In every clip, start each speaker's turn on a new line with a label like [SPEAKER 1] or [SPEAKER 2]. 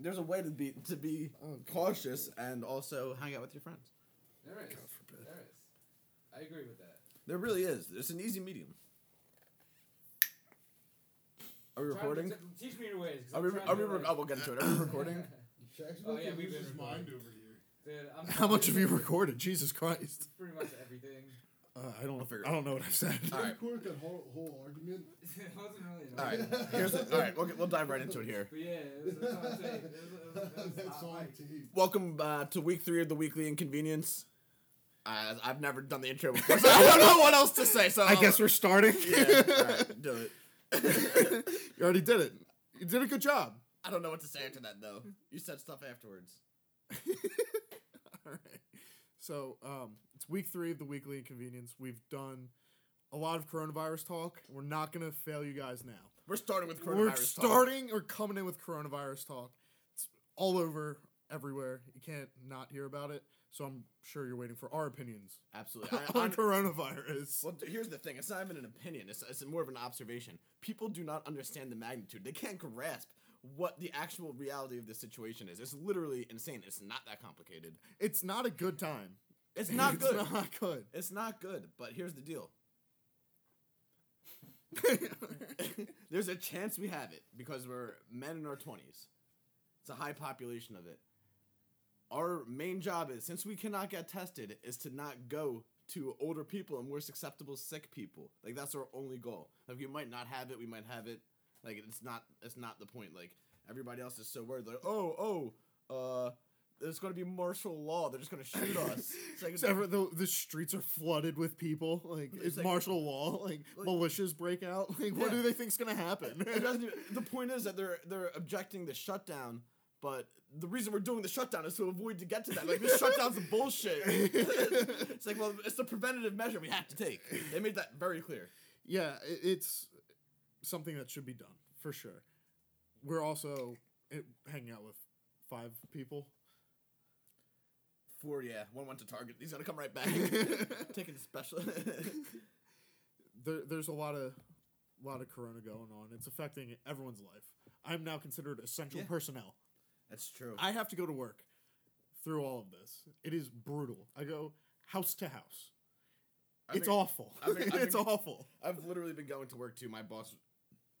[SPEAKER 1] there's a way to be to be cautious and also hang out with your friends.
[SPEAKER 2] There is.
[SPEAKER 3] God forbid.
[SPEAKER 2] There is. I agree with that.
[SPEAKER 1] There really is. It's an easy medium. Are we
[SPEAKER 2] Try to
[SPEAKER 1] recording?
[SPEAKER 2] t- teach me your ways. 'cause
[SPEAKER 1] Are
[SPEAKER 2] I'm
[SPEAKER 1] we?
[SPEAKER 2] trying
[SPEAKER 1] Are
[SPEAKER 2] to,
[SPEAKER 1] we? Re-
[SPEAKER 2] like-
[SPEAKER 1] oh, we'll get into it. Are we recording?
[SPEAKER 2] Oh, yeah, we've been recording.
[SPEAKER 3] mind over here.
[SPEAKER 2] Dude, I'm
[SPEAKER 4] How much have you recorded? Jesus Christ.
[SPEAKER 2] Pretty much everything.
[SPEAKER 4] Uh, I don't.
[SPEAKER 1] figure it
[SPEAKER 4] I don't know what I've said.
[SPEAKER 1] All right.
[SPEAKER 3] Record that whole, whole argument.
[SPEAKER 2] it wasn't really.
[SPEAKER 1] All right. Here's the, all right. We'll, get- we'll dive right into it here.
[SPEAKER 2] But yeah, it was, that's what I'm saying. It was, it was, it was
[SPEAKER 3] That's
[SPEAKER 2] hot
[SPEAKER 3] on
[SPEAKER 2] mic.
[SPEAKER 3] tape.
[SPEAKER 1] Welcome uh, to week three of the weekly inconvenience. Uh, I've never done the intro before, so I don't know what else to say. So
[SPEAKER 4] I guess we're starting.
[SPEAKER 1] yeah. All right, do it.
[SPEAKER 4] you already did it. You did a good job.
[SPEAKER 1] I don't know what to say after that though. You said stuff afterwards.
[SPEAKER 4] All right. So um, it's week three of the weekly inconvenience. We've done a lot of coronavirus talk. We're not gonna fail you guys now.
[SPEAKER 1] We're starting with coronavirus.
[SPEAKER 4] We're
[SPEAKER 1] talk.
[SPEAKER 4] starting or coming in with coronavirus talk. It's all over everywhere. You can't not hear about it. So I'm sure you're waiting for our opinions
[SPEAKER 1] Absolutely. I,
[SPEAKER 4] on
[SPEAKER 1] I'm-
[SPEAKER 4] coronavirus.
[SPEAKER 1] well, here's the thing. It's not even an opinion. It's, it's more of an observation. People do not understand the magnitude. They can't grasp what the actual reality of the situation is. It's literally insane. It's not that complicated.
[SPEAKER 4] It's not a good time.
[SPEAKER 1] It's not
[SPEAKER 4] it's
[SPEAKER 1] good.
[SPEAKER 4] not good.
[SPEAKER 1] It's not good. But here's the deal. There's a chance we have it because we're men in our 20s. It's a high population of it. Our main job is, since we cannot get tested, is to not go to older people and more susceptible sick people. Like that's our only goal. Like we might not have it, we might have it. Like it's not it's not the point. Like everybody else is so worried. Like oh oh uh. There's gonna be martial law. They're just gonna shoot us. It's like
[SPEAKER 4] the, the streets are flooded with people. Like
[SPEAKER 1] It's
[SPEAKER 4] it's
[SPEAKER 1] like-
[SPEAKER 4] martial law. Like,
[SPEAKER 1] Like-
[SPEAKER 4] militias break out. Like what
[SPEAKER 1] Yeah.
[SPEAKER 4] do they think's happen?
[SPEAKER 1] It doesn't even- the point is that they're they're objecting the shutdown, but the reason we're doing the shutdown is to avoid to get to that. Like this shutdown's a bullshit. it's like well, it's the preventative measure we have to take. They made that very clear.
[SPEAKER 4] yeah, it's something that should be done for sure. We're also eh, hanging out with five people.
[SPEAKER 1] Four, yeah, one went to Target. He's gonna come right back. Taking special.
[SPEAKER 4] There, there's a lot of lot of corona going on. It's affecting everyone's life. I'm now considered essential
[SPEAKER 1] Yeah.
[SPEAKER 4] personnel.
[SPEAKER 1] That's true.
[SPEAKER 4] I have to go to work through all of this. It is brutal. I go house to house.
[SPEAKER 1] I've
[SPEAKER 4] it's awful.
[SPEAKER 1] I've been- I've
[SPEAKER 4] it's awful.
[SPEAKER 1] I've literally been going to work too. My boss,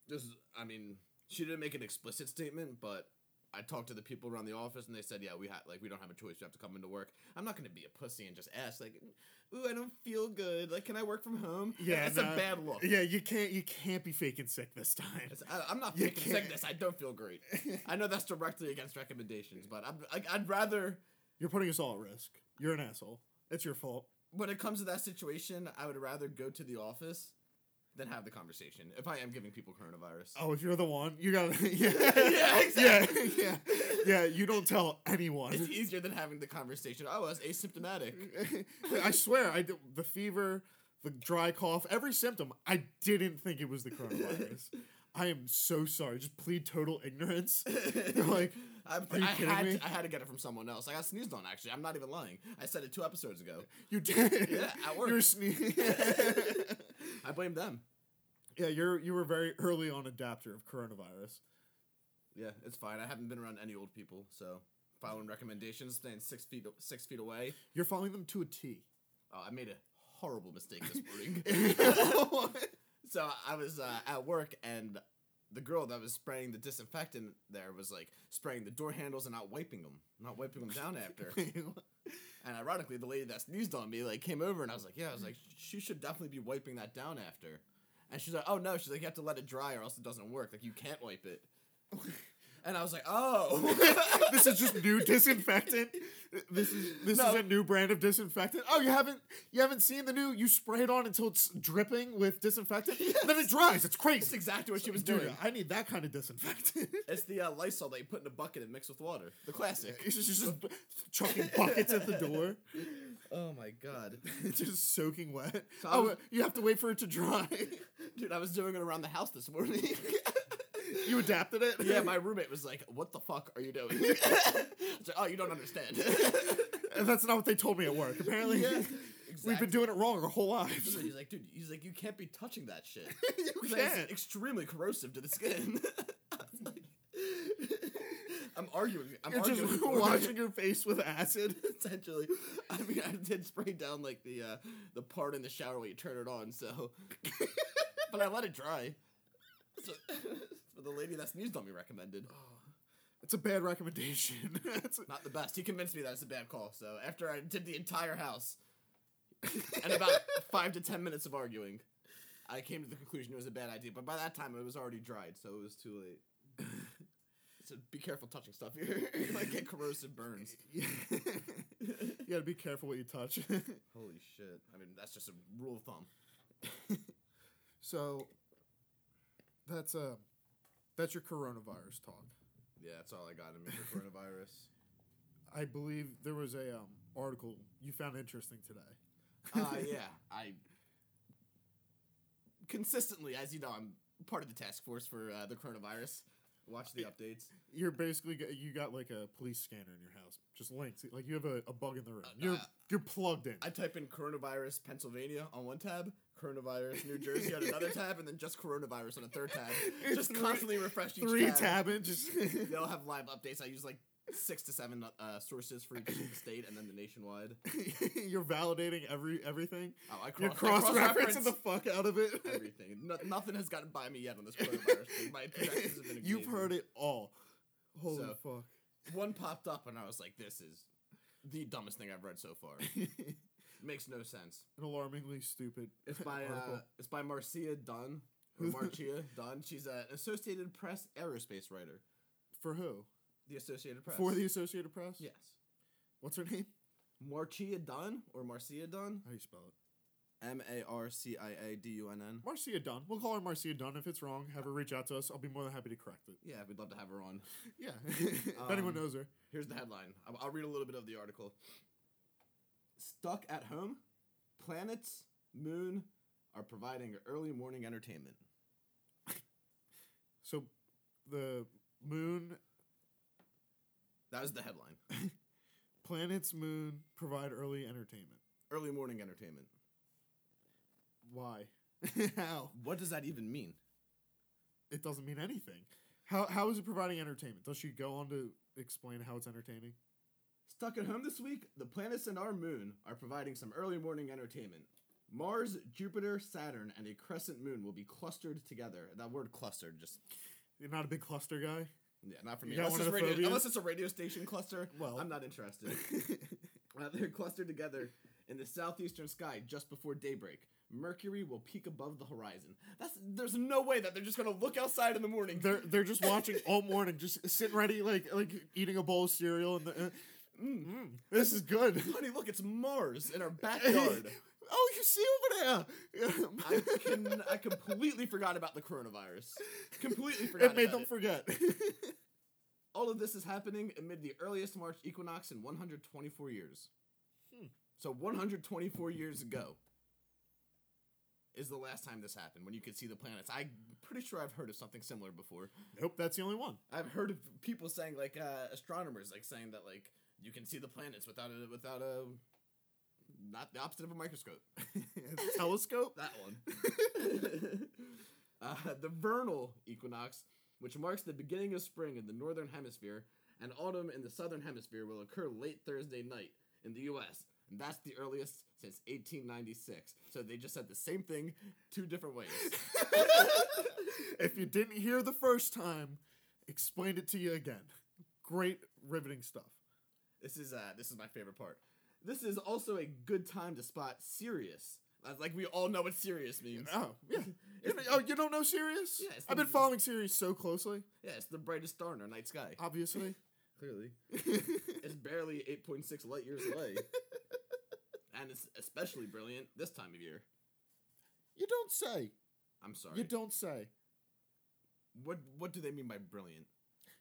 [SPEAKER 1] just I mean, she didn't make an explicit statement, but I talked to the people around the office, and they said, "Yeah, we had like we don't have a choice. You have to come into work." I'm not gonna be a pussy and just ask like, "Ooh, I don't feel good. Like, can I work from home?"
[SPEAKER 4] Yeah,
[SPEAKER 1] that's a bad look.
[SPEAKER 4] Yeah, you can't you can't be faking sick this time.
[SPEAKER 1] I, I'm not
[SPEAKER 4] You
[SPEAKER 1] faking
[SPEAKER 4] can't.
[SPEAKER 1] sickness. I don't feel great. I know that's directly against recommendations, but I'm, I, I'd rather
[SPEAKER 4] You're putting us all at risk. You're an asshole. It's your fault.
[SPEAKER 1] when it comes to that situation, I would rather go to the office than have the conversation. If I am giving people coronavirus.
[SPEAKER 4] Oh, if you're the one, you gotta yeah
[SPEAKER 1] Yeah, oh,
[SPEAKER 4] yeah
[SPEAKER 1] exactly.
[SPEAKER 4] yeah yeah. You don't tell anyone.
[SPEAKER 1] It's easier than having the conversation. Oh, I was asymptomatic.
[SPEAKER 4] I swear, I did, the fever, the dry cough, every symptom. I didn't think it was the coronavirus. I am so sorry. Just plead total ignorance. They're like,
[SPEAKER 1] I,
[SPEAKER 4] Are you
[SPEAKER 1] I
[SPEAKER 4] kidding
[SPEAKER 1] had
[SPEAKER 4] me?
[SPEAKER 1] To, I had to get it from someone else. I got sneezed on. Actually, I'm not even lying. I said it two episodes ago.
[SPEAKER 4] you did.
[SPEAKER 1] Yeah, at work.
[SPEAKER 4] You were sne-
[SPEAKER 1] I blame them.
[SPEAKER 4] Yeah, you're you were very early on adapter of coronavirus.
[SPEAKER 1] Yeah, it's fine. I haven't been around any old people, so following recommendations, staying six feet six feet away.
[SPEAKER 4] You're following them to a T.
[SPEAKER 1] Oh, I made a horrible mistake this morning. so I was uh, at work and the girl that was spraying the disinfectant there was like spraying the door handles and not wiping them, not wiping them down after. And ironically, the lady that sneezed on me like came over and I was like, yeah, I was like, she should definitely be wiping that down after. And she's like, oh no, she's like, you have to let it dry or else it doesn't work. Like you can't wipe it. And I was like, oh.
[SPEAKER 4] this is just new disinfectant. This is this is a new brand of disinfectant. Oh, you haven't you haven't seen the new? You spray it on until it's dripping with disinfectant, and then it dries. It's crazy.
[SPEAKER 1] That's exactly what she was
[SPEAKER 4] Dude,
[SPEAKER 1] doing.
[SPEAKER 4] I need that kind of disinfectant.
[SPEAKER 1] It's the uh, Lysol that you put in a bucket and mix with water. The classic.
[SPEAKER 4] It's just, just chucking buckets at the door,
[SPEAKER 1] Oh my god.
[SPEAKER 4] It's just soaking wet.
[SPEAKER 1] So
[SPEAKER 4] oh,
[SPEAKER 1] was-
[SPEAKER 4] you have to wait for it to dry.
[SPEAKER 1] Dude, I was doing it around the house this morning.
[SPEAKER 4] you adapted it.
[SPEAKER 1] yeah, my roommate was like, "What the fuck are you doing?" I was like, "Oh, you don't understand."
[SPEAKER 4] And that's not what they told me at work. Apparently,
[SPEAKER 1] Yeah, Exactly.
[SPEAKER 4] we've been doing it wrong our whole lives.
[SPEAKER 1] He's like, "Dude, he's like, you can't be touching that shit.
[SPEAKER 4] you can't.
[SPEAKER 1] It's extremely corrosive to the skin." I was like, I'm arguing. I'm
[SPEAKER 4] You're
[SPEAKER 1] arguing.
[SPEAKER 4] just washing your face with acid.
[SPEAKER 1] essentially. I mean, I did spray down like the uh, the part in the shower where you turn it on. So, but I let it dry. So, so the lady that sneezed on me recommended.
[SPEAKER 4] It's a bad recommendation. It's
[SPEAKER 1] Not the best. He convinced me that it's a bad call. So after I did the entire house, and about five to ten minutes of arguing, I came to the conclusion it was a bad idea. But by that time, it was already dried, so it was too late. So be careful touching stuff here. you might get corrosive burns.
[SPEAKER 4] you gotta be careful what you touch.
[SPEAKER 1] Holy shit! I mean, that's just a rule of thumb.
[SPEAKER 4] so that's uh that's your coronavirus talk.
[SPEAKER 1] Yeah, that's all I got in Mr. Coronavirus.
[SPEAKER 4] I believe there was a um, article you found interesting today.
[SPEAKER 1] Uh, yeah, I consistently, as you know, I'm part of the task force for uh, the coronavirus. Watch the updates.
[SPEAKER 4] You're basically you got like a police scanner in your house, just linked. Like you have a, a bug in the room. You're
[SPEAKER 1] uh,
[SPEAKER 4] you're plugged in.
[SPEAKER 1] I type in coronavirus Pennsylvania on one tab, coronavirus New Jersey on another tab, and then just coronavirus on a third tab. Just constantly refresh each
[SPEAKER 4] Three
[SPEAKER 1] tab.
[SPEAKER 4] tab in, just
[SPEAKER 1] They'll have live updates. I use like six to seven uh, sources for each state, and then the nationwide.
[SPEAKER 4] you're validating every everything.
[SPEAKER 1] Oh, I
[SPEAKER 4] You're
[SPEAKER 1] cross,
[SPEAKER 4] cross referencing the fuck out of it.
[SPEAKER 1] everything. No, nothing has gotten by me yet on this coronavirus thing. My projections have been
[SPEAKER 4] You've heard it all. Holy
[SPEAKER 1] So-
[SPEAKER 4] fuck.
[SPEAKER 1] one popped up and I was like, "This is the dumbest thing I've read so far. Makes no sense."
[SPEAKER 4] An alarmingly stupid.
[SPEAKER 1] It's by uh, it's by Marcia Dunn. Marcia Dunn. She's an Associated Press aerospace writer.
[SPEAKER 4] For who?
[SPEAKER 1] The Associated Press.
[SPEAKER 4] For the Associated Press?
[SPEAKER 1] yes,
[SPEAKER 4] What's her name?
[SPEAKER 1] Marcia Dunn or Marcia Dunn.
[SPEAKER 4] How do you spell it?
[SPEAKER 1] M A R C I A D U N N.
[SPEAKER 4] Marcia Dunn. We'll call her Marcia Dunn. If it's wrong, have her reach out to us. I'll be more than happy to correct it.
[SPEAKER 1] Yeah, we'd love to have her on.
[SPEAKER 4] Yeah. if anyone
[SPEAKER 1] Um,
[SPEAKER 4] knows her.
[SPEAKER 1] Here's the headline. I'll, I'll read a little bit of the article. Stuck at home, planets, moon are providing early morning entertainment.
[SPEAKER 4] So the moon,
[SPEAKER 1] That was the headline.
[SPEAKER 4] planets, moon provide early entertainment.
[SPEAKER 1] Early morning entertainment.
[SPEAKER 4] Why? How?
[SPEAKER 1] What does that even mean?
[SPEAKER 4] It doesn't mean anything. How, how is it providing entertainment? Does she go on to explain how it's entertaining?
[SPEAKER 1] Stuck at home this week, the planets and our moon are providing some early morning entertainment. Mars, Jupiter, Saturn, and a crescent moon will be clustered together. That word clustered just
[SPEAKER 4] You're not a big cluster guy?
[SPEAKER 1] Yeah, not for me. Unless it's, radio, unless it's a radio station cluster,
[SPEAKER 4] Well.
[SPEAKER 1] I'm not interested. Uh, they're clustered together in the southeastern sky just before daybreak. Mercury will peak above the horizon. That's there's no way that they're just gonna look outside in the morning.
[SPEAKER 4] they're they're just watching all morning, just sitting ready, like like eating a bowl of cereal, and the, uh, mm, mm, this is good.
[SPEAKER 1] Honey, look, it's Mars in our backyard.
[SPEAKER 4] oh, you see over there?
[SPEAKER 1] I can I completely forgot about the coronavirus. Completely forgot.
[SPEAKER 4] it made them
[SPEAKER 1] it.
[SPEAKER 4] forget.
[SPEAKER 1] All of this is happening amid the earliest March equinox in 124 years.
[SPEAKER 4] Hmm.
[SPEAKER 1] So 124 years ago is the last time this happened when you could see the planets. I'm pretty sure I've heard of something similar before.
[SPEAKER 4] nope, that's the only one.
[SPEAKER 1] I've heard of people saying like uh, astronomers like saying that like you can see the planets without a without a not the opposite of a microscope.
[SPEAKER 4] Telescope.
[SPEAKER 1] that one. uh, the vernal equinox, which marks the beginning of spring in the northern hemisphere and autumn in the southern hemisphere, will occur late Thursday night in the U.S. And that's the earliest since 1896. So they just said the same thing two different ways.
[SPEAKER 4] if you didn't hear the first time, explained it to you again. Great riveting stuff.
[SPEAKER 1] This is uh, this is my favorite part. This is also a good time to spot Sirius. Like we all know what Sirius means.
[SPEAKER 4] Oh, yeah. You oh, you don't know Sirius?
[SPEAKER 1] Yeah,
[SPEAKER 4] I've been following Sirius so closely.
[SPEAKER 1] Yeah, it's the brightest star in our night sky.
[SPEAKER 4] Obviously.
[SPEAKER 1] Clearly. it's barely 8.6 light years away. and it's especially brilliant this time of year.
[SPEAKER 4] you don't say.
[SPEAKER 1] I'm sorry.
[SPEAKER 4] You don't say.
[SPEAKER 1] What what do they mean by brilliant?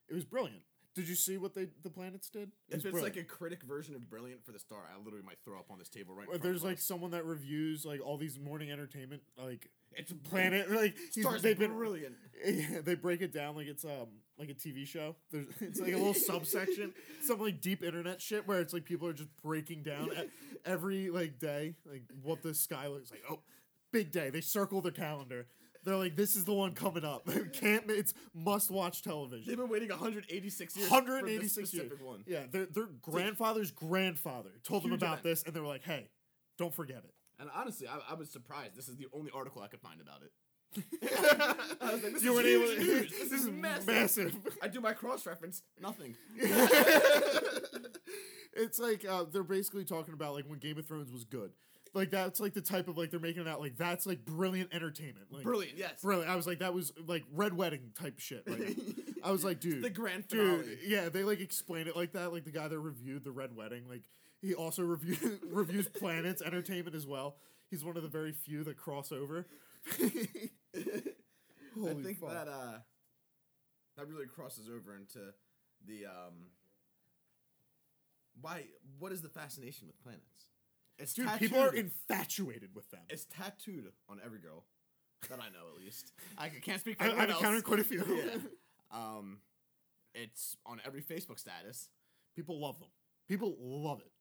[SPEAKER 4] It was brilliant. Did you see what they the planets did? It
[SPEAKER 1] If it's
[SPEAKER 4] brilliant.
[SPEAKER 1] like a critic version of brilliant for the star, I literally might throw up on this table right. front
[SPEAKER 4] there's like
[SPEAKER 1] us.
[SPEAKER 4] someone that reviews like all these morning entertainment like
[SPEAKER 1] it's a
[SPEAKER 4] planet like
[SPEAKER 1] Stars
[SPEAKER 4] they've been
[SPEAKER 1] brilliant.
[SPEAKER 4] Yeah, they break it down like it's um like a TV show. There's it's like a little subsection, some like deep internet shit where it's like people are just breaking down every like day like what the sky looks like. Oh, big day. They circle their calendar. They're like, this is the one coming up. Can't it's must watch television.
[SPEAKER 1] They've been waiting 186 years. for this
[SPEAKER 4] 186 years.
[SPEAKER 1] one.
[SPEAKER 4] Yeah, their their grandfather's grandfather told them about
[SPEAKER 1] event.
[SPEAKER 4] this, and they were like, "Hey, don't forget it."
[SPEAKER 1] And honestly, I, I was surprised. This is the only article I could find about it. I was like, this
[SPEAKER 4] You
[SPEAKER 1] is huge
[SPEAKER 4] able-
[SPEAKER 1] news. This, is massive.
[SPEAKER 4] massive.
[SPEAKER 1] I do my cross reference. Nothing.
[SPEAKER 4] it's like uh, they're basically talking about like when Game of Thrones was good. Like that's like the type of like they're making it out like that's like brilliant entertainment. Like,
[SPEAKER 1] Brilliant. Yes.
[SPEAKER 4] Brilliant. I was like that was like red wedding type shit. Like I was like, dude,
[SPEAKER 1] the grand finale.
[SPEAKER 4] dude, yeah, they like explain it like that. Like the guy that reviewed the red wedding, like he also review reviews Planets Entertainment as well. He's one of the very few that cross over. Holy
[SPEAKER 1] I think
[SPEAKER 4] fuck.
[SPEAKER 1] that uh, that really crosses over into the um. Why? What is the fascination with planets? It's
[SPEAKER 4] Dude,
[SPEAKER 1] tattooed.
[SPEAKER 4] people are infatuated with them.
[SPEAKER 1] It's tattooed on every girl that I know, at least. I can't speak for
[SPEAKER 4] I, I've encountered quite a few.
[SPEAKER 1] Yeah. Um, it's on every Facebook status.
[SPEAKER 4] People love them. People love it.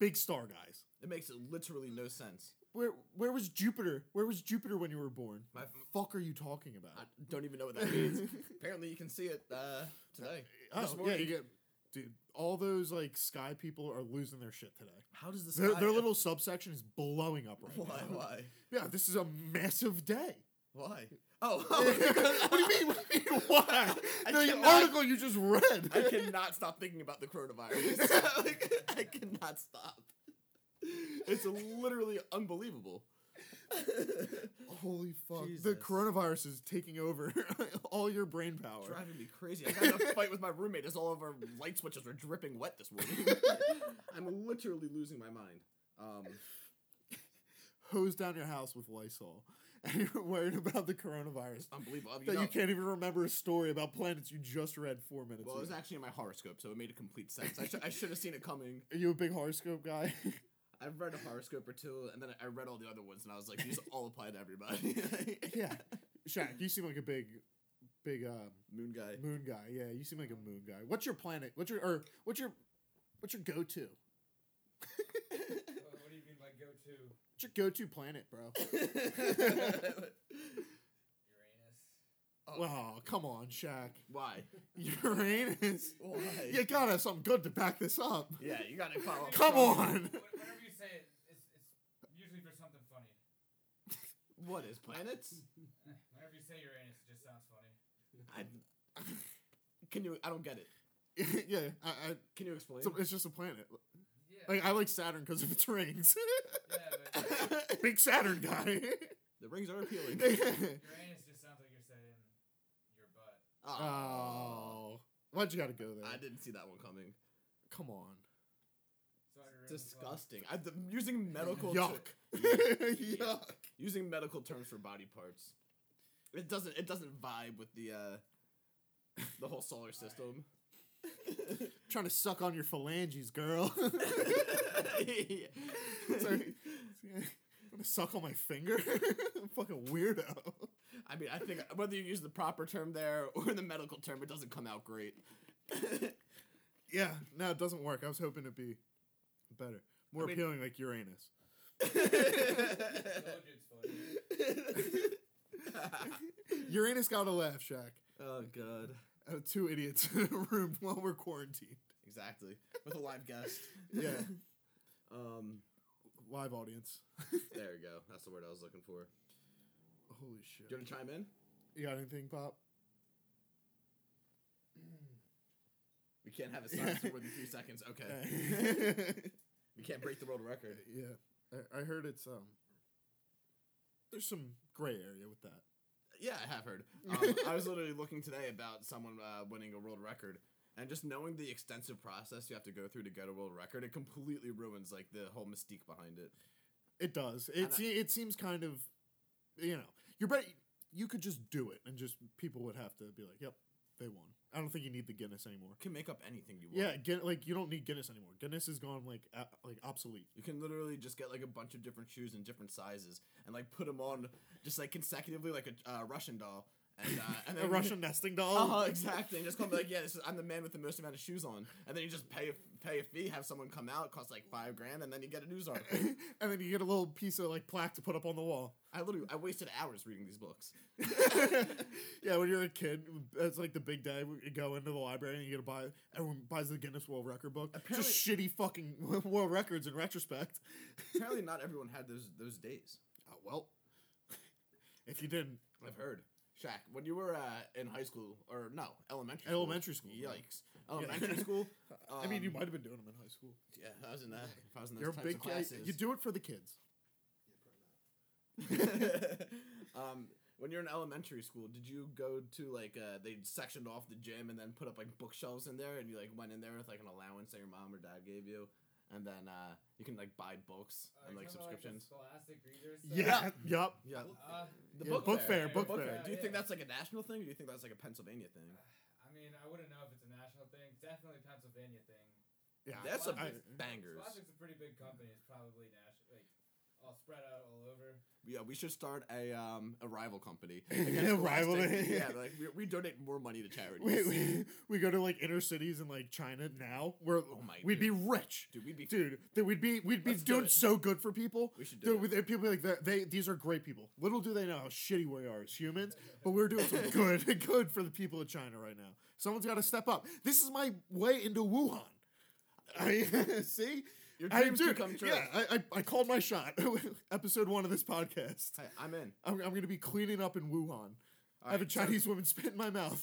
[SPEAKER 4] Big star guys.
[SPEAKER 1] It makes literally no sense.
[SPEAKER 4] Where where was Jupiter? Where was Jupiter when you were born?
[SPEAKER 1] My,
[SPEAKER 4] Fuck are you talking about?
[SPEAKER 1] I don't even know what that means. Apparently, you can see it uh, today.
[SPEAKER 4] Oh, yeah, you get dude. All those like sky people are losing their shit today.
[SPEAKER 1] How does this?
[SPEAKER 4] Their, their little subsection is blowing up right
[SPEAKER 1] Why?
[SPEAKER 4] now.
[SPEAKER 1] Why?
[SPEAKER 4] Yeah, this is a massive day.
[SPEAKER 1] Why? Oh, oh
[SPEAKER 4] what do you mean? What do you mean? Why?
[SPEAKER 1] I
[SPEAKER 4] the
[SPEAKER 1] cannot-
[SPEAKER 4] article you just read.
[SPEAKER 1] I cannot stop thinking about the coronavirus. Like, I cannot stop. It's literally unbelievable.
[SPEAKER 4] Holy fuck! The coronavirus is taking over all your brain power.
[SPEAKER 1] driving me crazy. I got in a fight with my roommate as all of our light switches were dripping wet this morning. I'm literally losing my mind. Um,
[SPEAKER 4] Hose down your house with Lysol, and you're worried about the coronavirus.
[SPEAKER 1] unbelievable. You
[SPEAKER 4] that
[SPEAKER 1] know-
[SPEAKER 4] you can't even remember a story about planets you just read four minutes ago.
[SPEAKER 1] well, it was
[SPEAKER 4] ago.
[SPEAKER 1] actually in my horoscope, so it made a complete sense. I, sh- I should have seen it coming.
[SPEAKER 4] Are you a big horoscope guy?
[SPEAKER 1] I've read a horoscope or two, and then I read all the other ones, and I was like, these all apply to everybody.
[SPEAKER 4] yeah. Shaq, you seem like a big, big um,
[SPEAKER 1] Moon guy.
[SPEAKER 4] moon guy. Yeah, you seem like a moon guy. What's your planet? What's your or what's your what's your go to?
[SPEAKER 2] What, what do you mean by go to
[SPEAKER 4] What's your go to planet, bro?
[SPEAKER 2] Uranus?
[SPEAKER 4] Oh, come on, Shaq.
[SPEAKER 1] Why?
[SPEAKER 4] Uranus.
[SPEAKER 1] Why?
[SPEAKER 4] You gotta have something good to back this up.
[SPEAKER 1] Yeah, you gotta follow. up
[SPEAKER 4] Come
[SPEAKER 1] strong.
[SPEAKER 4] on.
[SPEAKER 2] Wh- Whenever you say it, it's, it's usually for something funny.
[SPEAKER 1] What is planets?
[SPEAKER 2] Whenever you say Uranus, it just sounds funny.
[SPEAKER 1] I, can you? I don't get it.
[SPEAKER 4] yeah, I, I,
[SPEAKER 1] Can you explain?
[SPEAKER 4] it's, it's just a planet.
[SPEAKER 2] Yeah.
[SPEAKER 4] Like I like Saturn because of its rings.
[SPEAKER 2] yeah, but
[SPEAKER 4] Big Saturn guy.
[SPEAKER 1] the rings are appealing.
[SPEAKER 2] Uranus just sounds like you're saying your butt.
[SPEAKER 4] oh, why'd you gotta go there?
[SPEAKER 1] I didn't see that one coming.
[SPEAKER 4] Come on.
[SPEAKER 2] So I Uranus as well.
[SPEAKER 1] Disgusting. I, the, using medical
[SPEAKER 4] Yuck.
[SPEAKER 1] ter-
[SPEAKER 4] Yuck.
[SPEAKER 1] using medical terms for body parts. It doesn't. It doesn't vibe with the uh, the whole solar system.
[SPEAKER 4] Trying to suck on your phalanges, girl. Sorry. Gonna suck on my finger? I'm Fucking weirdo.
[SPEAKER 1] I mean, I think whether you use the proper term there or the medical term, it doesn't come out great.
[SPEAKER 4] Yeah, no, it doesn't work. I was hoping it'd be better. More
[SPEAKER 1] I mean-
[SPEAKER 4] appealing like Uranus.
[SPEAKER 2] Told you it's funny.
[SPEAKER 4] Uranus got a laugh, Shaq.
[SPEAKER 1] oh god.
[SPEAKER 4] Out of two idiots in a room while we're quarantined.
[SPEAKER 1] Exactly. With a live guest.
[SPEAKER 4] Yeah.
[SPEAKER 1] Um.
[SPEAKER 4] Live audience.
[SPEAKER 1] There you go. That's the word I was looking for.
[SPEAKER 4] Holy shit.
[SPEAKER 1] Do you want to chime in?
[SPEAKER 4] You got anything, Pop?
[SPEAKER 1] We can't have a silence for more than three seconds. Okay.
[SPEAKER 4] yeah.
[SPEAKER 1] We can't break the world record.
[SPEAKER 4] I, I heard it's um there's some gray area with that.
[SPEAKER 1] Yeah, I have heard. Um, I was literally looking today about someone uh, winning a world record, and just knowing the extensive process you have to go through to get a world record, it completely ruins like the whole mystique behind it.
[SPEAKER 4] It does. It se- it seems kind of you know, you're better you could just do it and just people would have to be like, "Yep, they won." I don't think you need the Guinness anymore.
[SPEAKER 1] You can make up anything you want.
[SPEAKER 4] Yeah, Guin- like you don't need Guinness anymore. Guinness is gone like a- like obsolete.
[SPEAKER 1] You can literally just get like a bunch of different shoes in different sizes and like put them on just like consecutively like a uh, Russian doll, and uh, and then
[SPEAKER 4] A Russian nesting doll.
[SPEAKER 1] Uh huh. Exactly. And just come be like, yeah, this is, I'm the man with the most amount of shoes on, and then you just pay a, pay a fee, have someone come out, cost like five grand, and then you get a news article.
[SPEAKER 4] and then you get a little piece of like plaque to put up on the wall.
[SPEAKER 1] I literally I wasted hours reading these books.
[SPEAKER 4] yeah, when you're a kid, it's like the big day. You go into the library and you get to buy. Everyone buys the Guinness World Record book. Just shitty fucking world records in retrospect.
[SPEAKER 1] Apparently, not everyone had those those days.
[SPEAKER 4] Oh, well, if you didn't,
[SPEAKER 1] I've heard. Shaq, when you were uh, in high school, or no, elementary school.
[SPEAKER 4] Elementary school, yeah.
[SPEAKER 1] Yikes. Elementary school.
[SPEAKER 4] I mean, you
[SPEAKER 1] um,
[SPEAKER 4] might have been doing them in high school.
[SPEAKER 1] Yeah, I was in that. If I was in those
[SPEAKER 4] You're
[SPEAKER 1] types
[SPEAKER 4] big
[SPEAKER 1] of
[SPEAKER 4] kid.
[SPEAKER 1] classes.
[SPEAKER 4] You do it for the kids.
[SPEAKER 1] um, when you're in elementary school, did you go to like uh, they sectioned off the gym and then put up like bookshelves in there, and you like went in there with like an allowance that your mom or dad gave you, and then uh, you can like buy books
[SPEAKER 2] Uh,
[SPEAKER 1] and like subscriptions.
[SPEAKER 2] the Scholastic readers.
[SPEAKER 4] Yeah. Yup.
[SPEAKER 1] yeah,
[SPEAKER 2] Uh,
[SPEAKER 1] the
[SPEAKER 4] Yeah,
[SPEAKER 1] book,
[SPEAKER 4] book fair,
[SPEAKER 1] fair.
[SPEAKER 4] book
[SPEAKER 1] Book
[SPEAKER 4] fair.
[SPEAKER 1] Do you think
[SPEAKER 2] Yeah.
[SPEAKER 1] that's like a national thing, or do you think that's like a Pennsylvania thing?
[SPEAKER 2] I mean, I wouldn't know if it's a national thing. Definitely Pennsylvania thing.
[SPEAKER 4] Yeah.
[SPEAKER 1] That's some
[SPEAKER 4] I-
[SPEAKER 1] bangers.
[SPEAKER 2] Scholastic's a pretty big company. It's probably national, like all spread out all over.
[SPEAKER 1] Yeah, we should start a um a rival company.
[SPEAKER 4] A rival-
[SPEAKER 1] yeah, like we, we donate more money to charities.
[SPEAKER 4] we, we, we go to like inner cities in like China now. Where
[SPEAKER 1] Oh my
[SPEAKER 4] we'd be rich.
[SPEAKER 1] Dude, we'd be
[SPEAKER 4] Dude, that we'd be we'd be
[SPEAKER 1] Let's do
[SPEAKER 4] doing so good for people.
[SPEAKER 1] We should do
[SPEAKER 4] Dude, with people like that, they these are great people. Little do they know how shitty we are as humans, but we're doing some good good for the people of China right now. Someone's got to step up. This is my way into Wuhan. I see.
[SPEAKER 1] Your
[SPEAKER 4] I,
[SPEAKER 1] dreams
[SPEAKER 4] dude,
[SPEAKER 1] can come true.
[SPEAKER 4] Yeah, I, I, I called my shot. Episode one of this podcast.
[SPEAKER 1] Hey, I'm in.
[SPEAKER 4] I'm, I'm going to be cleaning up in Wuhan. I have a
[SPEAKER 1] Alright, so-
[SPEAKER 4] Chinese woman spit in my mouth.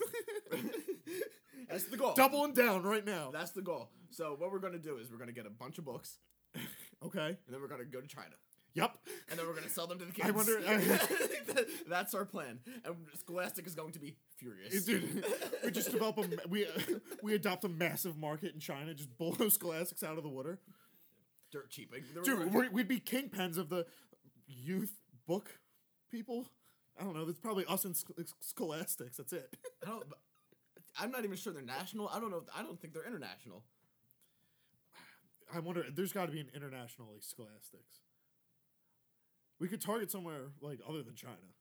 [SPEAKER 1] That's the goal.
[SPEAKER 4] Doubling down right now.
[SPEAKER 1] That's the goal. So what we're gonna do is we're gonna get a bunch of books,
[SPEAKER 4] Okay.
[SPEAKER 1] and then we're gonna go to China,
[SPEAKER 4] Yep.
[SPEAKER 1] and then we're gonna sell them to the kids.
[SPEAKER 4] I wonder-
[SPEAKER 1] That- That's our plan, and Scholastic is going to be furious.
[SPEAKER 4] Dude, we just develop a we we adopt a massive market in China, just blow scholastics out of the water.
[SPEAKER 1] Dirt cheap. Like,
[SPEAKER 4] Dude, we'd be kingpins of the youth book people. I don't know. That's probably us and scholastics. That's it.
[SPEAKER 1] I don't. I'm not even sure they're national. I don't know. I don't think they're international.
[SPEAKER 4] I wonder. There's got to be an international like scholastics. We could target somewhere like other than China.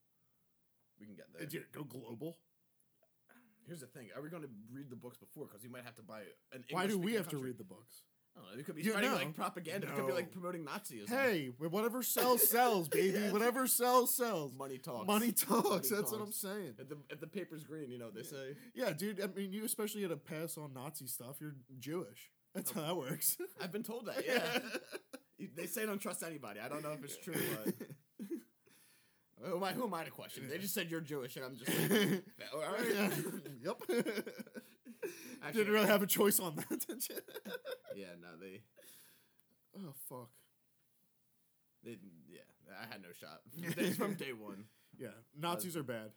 [SPEAKER 1] We can get uh, there.
[SPEAKER 4] Dude, go global.
[SPEAKER 1] Here's the thing: Are we going to read the books before? Because you might have to buy an.
[SPEAKER 4] Why do we have to read the books?
[SPEAKER 1] I. It could be spreading
[SPEAKER 4] know.
[SPEAKER 1] like propaganda. It could be like promoting Nazism.
[SPEAKER 4] Hey, whatever sells sells, baby.
[SPEAKER 1] Yeah.
[SPEAKER 4] Whatever sells sells.
[SPEAKER 1] money talks.
[SPEAKER 4] Money talks.
[SPEAKER 1] Money
[SPEAKER 4] That's what I'm saying.
[SPEAKER 1] If the if the paper's green, you know what they say.
[SPEAKER 4] Yeah, dude. I mean, you especially had to pass on Nazi stuff. You're Jewish. That's oh. how that works.
[SPEAKER 1] I've been told that. Yeah. They say don't trust anybody. I don't know if it's true, but. Who am, I, who am I to question? They just said you're Jewish, and I'm just like, all right.
[SPEAKER 4] yep.
[SPEAKER 1] Actually,
[SPEAKER 4] Didn't really have a choice on that, did you?
[SPEAKER 1] Yeah, no, they,
[SPEAKER 4] Oh fuck.
[SPEAKER 1] they, yeah, I had no shot They- from day one.
[SPEAKER 4] Yeah, Nazis uh, are bad.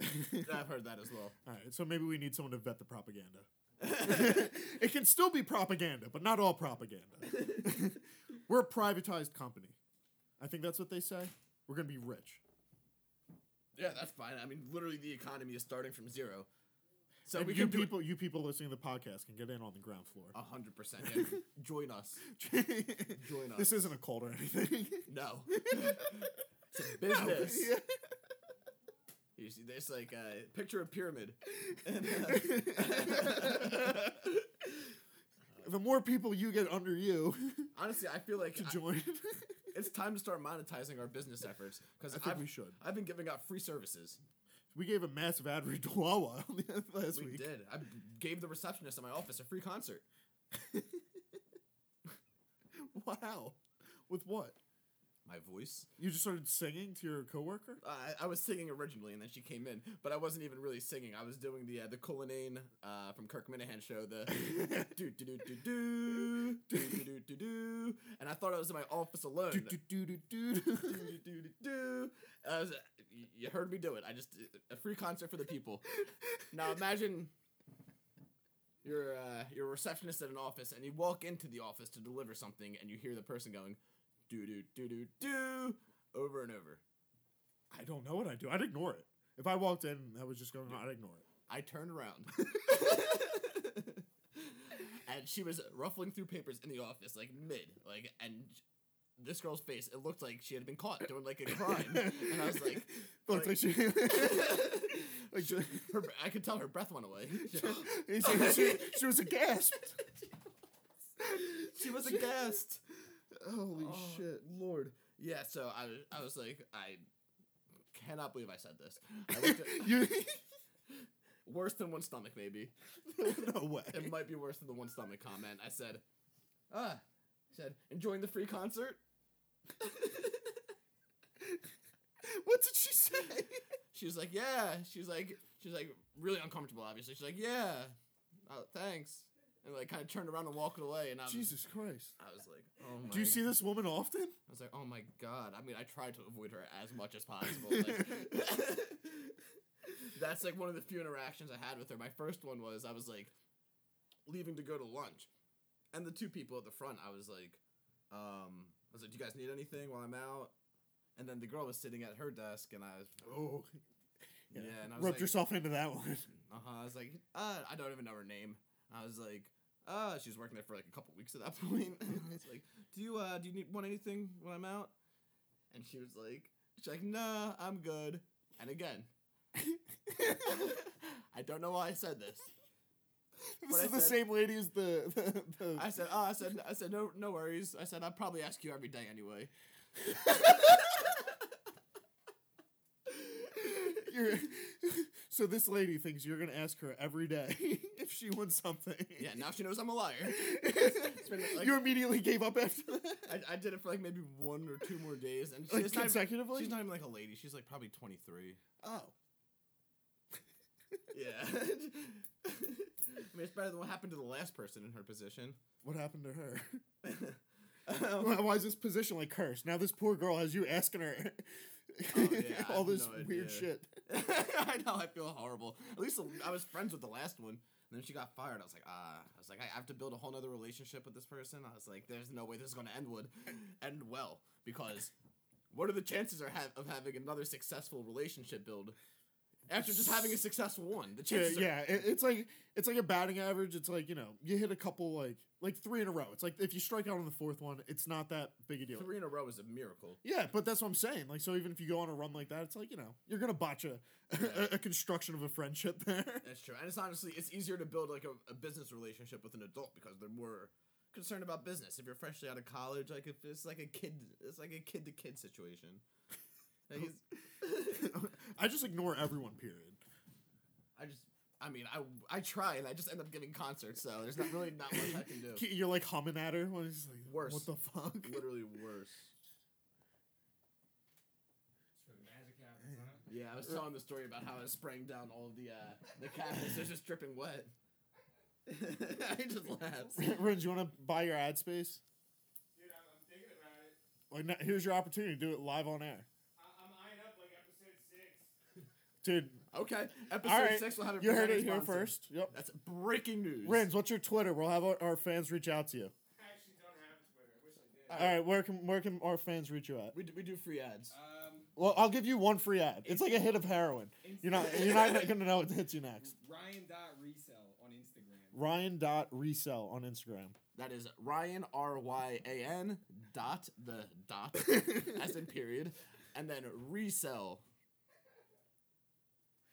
[SPEAKER 1] I've heard that as well.
[SPEAKER 4] All right, so maybe we need someone to vet the propaganda. it can still be propaganda, but not all propaganda. We're a privatized company. I think that's what they say. We're gonna be rich.
[SPEAKER 1] Yeah, that's fine. I mean, literally, the economy is starting from zero. So
[SPEAKER 4] and
[SPEAKER 1] we
[SPEAKER 4] you
[SPEAKER 1] can
[SPEAKER 4] people, you people listening to the podcast can get in on the ground floor.
[SPEAKER 1] A hundred percent. Join us. Join us.
[SPEAKER 4] this isn't a cult or anything.
[SPEAKER 1] No. It's a business.
[SPEAKER 4] Yeah.
[SPEAKER 1] You see, there's like a picture a pyramid. And, uh,
[SPEAKER 4] The more people you get under you
[SPEAKER 1] honestly, I feel like
[SPEAKER 4] to
[SPEAKER 1] I-
[SPEAKER 4] join,
[SPEAKER 1] it's time to start monetizing our business efforts because
[SPEAKER 4] I think
[SPEAKER 1] I've,
[SPEAKER 4] we should.
[SPEAKER 1] I've been giving out free services.
[SPEAKER 4] We gave a massive ad for Wawa last
[SPEAKER 1] we
[SPEAKER 4] week.
[SPEAKER 1] We did. I gave the receptionist at my office a free concert.
[SPEAKER 4] Wow. With what?
[SPEAKER 1] My voice.
[SPEAKER 4] You just started singing to your coworker?
[SPEAKER 1] I I was singing originally, and then she came in, but I wasn't even really singing. I was doing the uh, the Cullinane uh, from Kirk Minihane show, the do do do do do do do do do and I thought I was in my office alone.
[SPEAKER 4] Do, do, do, do, do.
[SPEAKER 1] do, do, do, do. I was, y- you heard me do it. I just a free concert for the people. Now imagine you're uh, you're a receptionist at an office, and you walk into the office to deliver something, and you hear the person going, do do do do do, over and over.
[SPEAKER 4] I don't know what I'd do. I'd ignore it. If I walked in I was just going I'd ignore it.
[SPEAKER 1] I turned around. and she was ruffling through papers in the office, like mid, like, and this girl's face, it looked like she had been caught doing like a crime. and I was like,
[SPEAKER 4] Looked like she. Like, she,
[SPEAKER 1] Her, I could tell her breath went away.
[SPEAKER 4] he said she, she was a gasp.
[SPEAKER 1] she was aghast.
[SPEAKER 4] Holy
[SPEAKER 1] Oh,
[SPEAKER 4] shit.
[SPEAKER 1] Lord. Yeah, so I, was- I was like, I cannot believe I said this. I looked at,
[SPEAKER 4] You,
[SPEAKER 1] worse than one stomach, maybe.
[SPEAKER 4] no way.
[SPEAKER 1] It might be worse than the one stomach comment. I said, ah, I said, enjoying the free concert?
[SPEAKER 4] What did she say?
[SPEAKER 1] She was like, yeah. She was like, she was like really uncomfortable. Obviously, she's like, yeah. Oh, thanks. And like kind of turned around and walked away. And I was,
[SPEAKER 4] Jesus Christ.
[SPEAKER 1] I was like, oh my.
[SPEAKER 4] Do you see this woman often?
[SPEAKER 1] I was like, oh my god. I mean, I tried to avoid her as much as possible. Like, that's like one of the few interactions I had with her. My first one was I was like leaving to go to lunch, and the two people at the front, I was like, um, I was like, do you guys need anything while I'm out? And then the girl was sitting at her desk, and I was,
[SPEAKER 4] Oh.
[SPEAKER 1] yeah, and I was
[SPEAKER 4] Roped
[SPEAKER 1] like,
[SPEAKER 4] yourself into that one.
[SPEAKER 1] uh huh. I was like, uh, I don't even know her name. I was like, uh, she was working there for like a couple weeks at that point. And I was like, do you uh, do you need want anything when I'm out? And she was like, she's like, nah, I'm good. And again, I don't know why I said this.
[SPEAKER 4] This
[SPEAKER 1] I
[SPEAKER 4] is the
[SPEAKER 1] said-
[SPEAKER 4] same lady as the, the, the
[SPEAKER 1] I said, oh, I said, I said, no, no worries. I said, I'd probably ask you every day anyway.
[SPEAKER 4] So this lady thinks you're gonna ask her every day if she wants something.
[SPEAKER 1] Yeah, now she knows I'm a liar. It's been, like-
[SPEAKER 4] you immediately gave up after that.
[SPEAKER 1] I, I did it for like maybe one or two more days, and
[SPEAKER 4] Like
[SPEAKER 1] she's not, even, she's not even like a lady. She's like probably 23.
[SPEAKER 4] oh,
[SPEAKER 1] Yeah. It's better than what happened to the last person in her position.
[SPEAKER 4] what happened to her?
[SPEAKER 1] Um,
[SPEAKER 4] Why is this position like cursed? Now this poor girl has you asking her
[SPEAKER 1] Oh, yeah,
[SPEAKER 4] all this
[SPEAKER 1] no
[SPEAKER 4] weird
[SPEAKER 1] idea.
[SPEAKER 4] shit.
[SPEAKER 1] I know, I feel horrible. At least I was friends with the last one. And then she got fired. I was like, ah. I was like, I have to build a whole nother relationship with this person. I was like, there's no way this is going to end would end well because what are the chances ha- of having another successful relationship build after just having a successful one? The
[SPEAKER 4] Yeah,
[SPEAKER 1] chances are-
[SPEAKER 4] yeah. It, it's like it's like a batting average. It's like you know you hit a couple like like three in a row. It's like if you strike out on the fourth one, it's not that big a deal.
[SPEAKER 1] three in a row is a miracle.
[SPEAKER 4] Yeah, but that's what I'm saying. Like, so even if you go on a run like that, it's like you know you're gonna botch a a, a construction of a friendship there.
[SPEAKER 1] That's true, and it's honestly it's easier to build like a, a business relationship with an adult because they're more concerned about business. If you're freshly out of college, like if it's like a kid, it's like a kid to kid situation. Like, he's-
[SPEAKER 4] I just ignore everyone. Period.
[SPEAKER 1] I just, I mean, I I try and I just end up giving concerts, so there's not really not much I can do.
[SPEAKER 4] You're like humming at her when it's like
[SPEAKER 1] Worse.
[SPEAKER 4] What the fuck?
[SPEAKER 1] Literally worse.
[SPEAKER 2] It's for the magic happens, huh?
[SPEAKER 1] Yeah, I was telling the story about how I was spraying down all of the uh, the cabinets. They're just dripping wet. I just laughs.
[SPEAKER 4] Ren, do you want to buy your ad space?
[SPEAKER 2] Dude, I'm, I'm thinking about it.
[SPEAKER 4] Like, now, here's your opportunity to do it live on air,
[SPEAKER 2] I, I'm eyeing up like episode six.
[SPEAKER 4] Dude.
[SPEAKER 1] Okay, episode
[SPEAKER 4] All right,
[SPEAKER 1] six will have a
[SPEAKER 4] you heard it here
[SPEAKER 1] sponsor.
[SPEAKER 4] first. Yep.
[SPEAKER 1] That's breaking news.
[SPEAKER 4] Renz, what's your Twitter? We'll have our, our fans reach out to you.
[SPEAKER 2] I actually don't have Twitter. I wish I did.
[SPEAKER 4] All right, where can where can our fans reach you at?
[SPEAKER 1] We do, we do free ads.
[SPEAKER 2] Um,
[SPEAKER 4] Well, I'll give you one free ad. It's like a hit of heroin. You're not you're not gonna know what hits you next.
[SPEAKER 2] Ryan dot resell on Instagram.
[SPEAKER 4] Ryan dot resell on Instagram.
[SPEAKER 1] That is Ryan R Y A N dot the dot as in period, and then resell.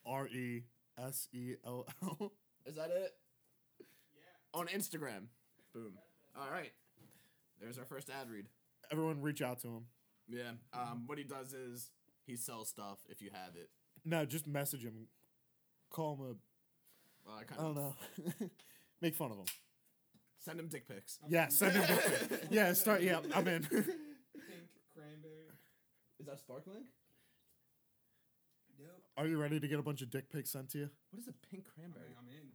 [SPEAKER 4] R E S E L L.
[SPEAKER 1] Is that it?
[SPEAKER 2] Yeah.
[SPEAKER 1] On Instagram. Boom. All right. There's our first ad read.
[SPEAKER 4] Everyone reach out to him.
[SPEAKER 1] Yeah. Um. What he does is he sells stuff if you have it.
[SPEAKER 4] No, just message him. Call him a
[SPEAKER 1] Well, I kind
[SPEAKER 4] I don't know. Make fun of him.
[SPEAKER 1] send him dick pics.
[SPEAKER 4] Yeah, send him. dick pics. yeah, start. Yeah, I'm in.
[SPEAKER 2] Pink cranberry.
[SPEAKER 1] Is that sparkling?
[SPEAKER 2] Nope.
[SPEAKER 4] Are you ready to get a bunch of dick pics sent to you?
[SPEAKER 1] What is a pink
[SPEAKER 2] I
[SPEAKER 1] cranberry?
[SPEAKER 2] mean, I'm in.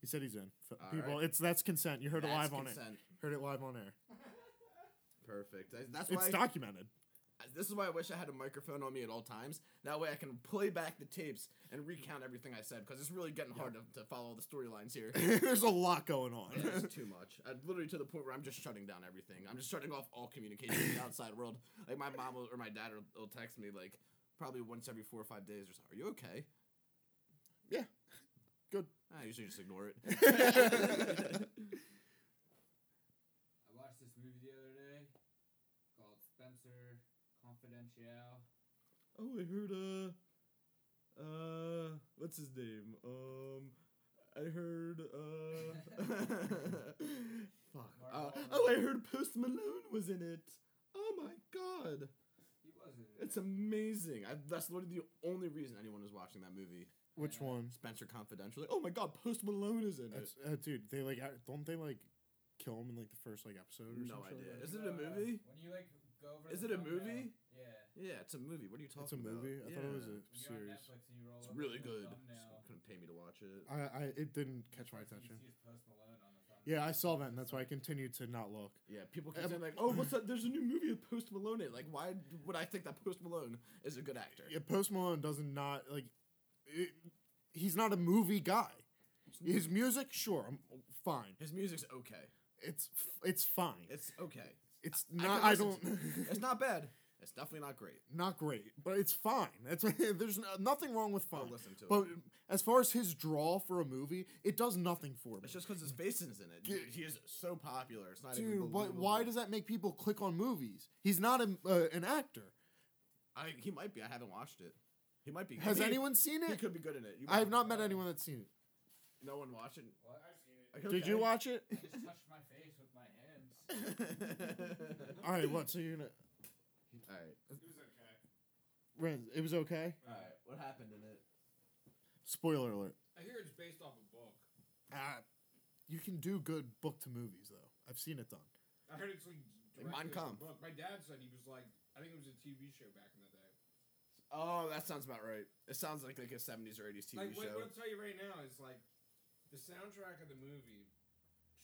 [SPEAKER 4] He said he's in. F-
[SPEAKER 1] All
[SPEAKER 4] People,
[SPEAKER 1] right.
[SPEAKER 4] it's that's consent. You heard it
[SPEAKER 1] That's
[SPEAKER 4] live on it.
[SPEAKER 1] consent.
[SPEAKER 4] Heard it live on air.
[SPEAKER 1] Perfect. I- That's why.
[SPEAKER 4] It's documented.
[SPEAKER 1] This is why I wish I had a microphone on me at all times. That way I can play back the tapes and recount everything I said because it's really getting hard to, to follow the storylines here.
[SPEAKER 4] There's a lot going on.
[SPEAKER 1] It's too much. I, literally to the point where I'm just shutting down everything. I'm just shutting off all communication with the outside world. Like my mom will, or my dad will, will text me like probably once every four or five days or so. Are you okay?
[SPEAKER 4] yeah. Good.
[SPEAKER 1] I usually just ignore it.
[SPEAKER 2] I watched this movie the other day called Spencer Confidential.
[SPEAKER 1] oh, I heard uh uh what's his name? Um, I heard. Uh, fuck. Uh, oh, I heard Post Malone was in it. Oh my god,
[SPEAKER 2] He wasn't.
[SPEAKER 1] It's amazing. I, that's literally the only reason anyone is watching that movie.
[SPEAKER 4] Which
[SPEAKER 2] Yeah.
[SPEAKER 4] one?
[SPEAKER 1] Spencer Confidential. Like, oh my god, Post Malone is in it.
[SPEAKER 4] Uh, dude, they like don't they like kill him in like the first like episode or something?
[SPEAKER 1] No
[SPEAKER 4] something?
[SPEAKER 1] idea.
[SPEAKER 4] Like
[SPEAKER 1] Is it a movie?
[SPEAKER 2] When you like go over.
[SPEAKER 1] Is
[SPEAKER 2] the
[SPEAKER 1] it a
[SPEAKER 2] thumbnail-
[SPEAKER 1] movie?
[SPEAKER 2] Yeah.
[SPEAKER 1] Yeah, it's a movie. What are you talking about?
[SPEAKER 4] It's a
[SPEAKER 1] about?
[SPEAKER 4] movie. I thought it was a
[SPEAKER 2] When you're on
[SPEAKER 4] series.
[SPEAKER 2] Netflix and you roll
[SPEAKER 1] It's
[SPEAKER 2] over
[SPEAKER 1] really
[SPEAKER 2] the
[SPEAKER 1] good.
[SPEAKER 2] thumbnail,
[SPEAKER 1] couldn't pay me to watch it.
[SPEAKER 4] I, I it didn't catch my
[SPEAKER 2] first you
[SPEAKER 4] attention.
[SPEAKER 2] see is Post Malone on the thumbnail.
[SPEAKER 4] Yeah, I saw that, and that's why I continued to not look.
[SPEAKER 1] Yeah, people keep
[SPEAKER 4] Um,
[SPEAKER 1] saying like, "Oh, what's that? There's a new movie with Post Malone in." it." Like, why would I think that Post Malone is a good actor?
[SPEAKER 4] Yeah, Post Malone doesn't not like. It, he's not a movie guy. His music, sure, I'm fine.
[SPEAKER 1] His music's okay.
[SPEAKER 4] It's it's fine.
[SPEAKER 1] It's okay.
[SPEAKER 4] It's
[SPEAKER 1] I
[SPEAKER 4] not.
[SPEAKER 1] can
[SPEAKER 4] I,
[SPEAKER 1] listen
[SPEAKER 4] don't.
[SPEAKER 1] It's not bad. It's definitely not great.
[SPEAKER 4] not great, but it's fine. That's there's no, nothing wrong with
[SPEAKER 1] I'll listen to
[SPEAKER 4] But
[SPEAKER 1] it.
[SPEAKER 4] as far as his draw for a movie, it does nothing for me.
[SPEAKER 1] It's just because his face is in it. Dude, he is so popular. It's not even.
[SPEAKER 4] Dude, why, why does that make people click on movies? He's not a, uh, an actor.
[SPEAKER 1] I? He might be. I haven't watched it. He might be.
[SPEAKER 4] Has
[SPEAKER 1] He-
[SPEAKER 4] anyone seen it?
[SPEAKER 1] He
[SPEAKER 4] it?
[SPEAKER 1] could be good in it.
[SPEAKER 4] I have not met anyone that's seen it.
[SPEAKER 1] No one watched it.
[SPEAKER 2] What? I've seen it.
[SPEAKER 1] Okay.
[SPEAKER 4] Did you watch it?
[SPEAKER 2] I just touched my face with my hands.
[SPEAKER 4] All right, what? So you're gonna?
[SPEAKER 1] All right.
[SPEAKER 2] It was okay.
[SPEAKER 4] Renz, it was okay.
[SPEAKER 1] All right. What happened in it?
[SPEAKER 4] Spoiler alert.
[SPEAKER 5] I hear it's based off a book.
[SPEAKER 4] Uh, you can do good book to movies though. I've seen it done.
[SPEAKER 5] I heard it's like
[SPEAKER 1] Like Mein
[SPEAKER 5] directly
[SPEAKER 1] Kampf.
[SPEAKER 5] book. My dad said he was like, I think it was a TV show back in the day.
[SPEAKER 1] Oh, that sounds about right. It sounds like like a '70s or '80s TV
[SPEAKER 5] like what,
[SPEAKER 1] show.
[SPEAKER 5] what I'll tell you right now is like, the soundtrack of the movie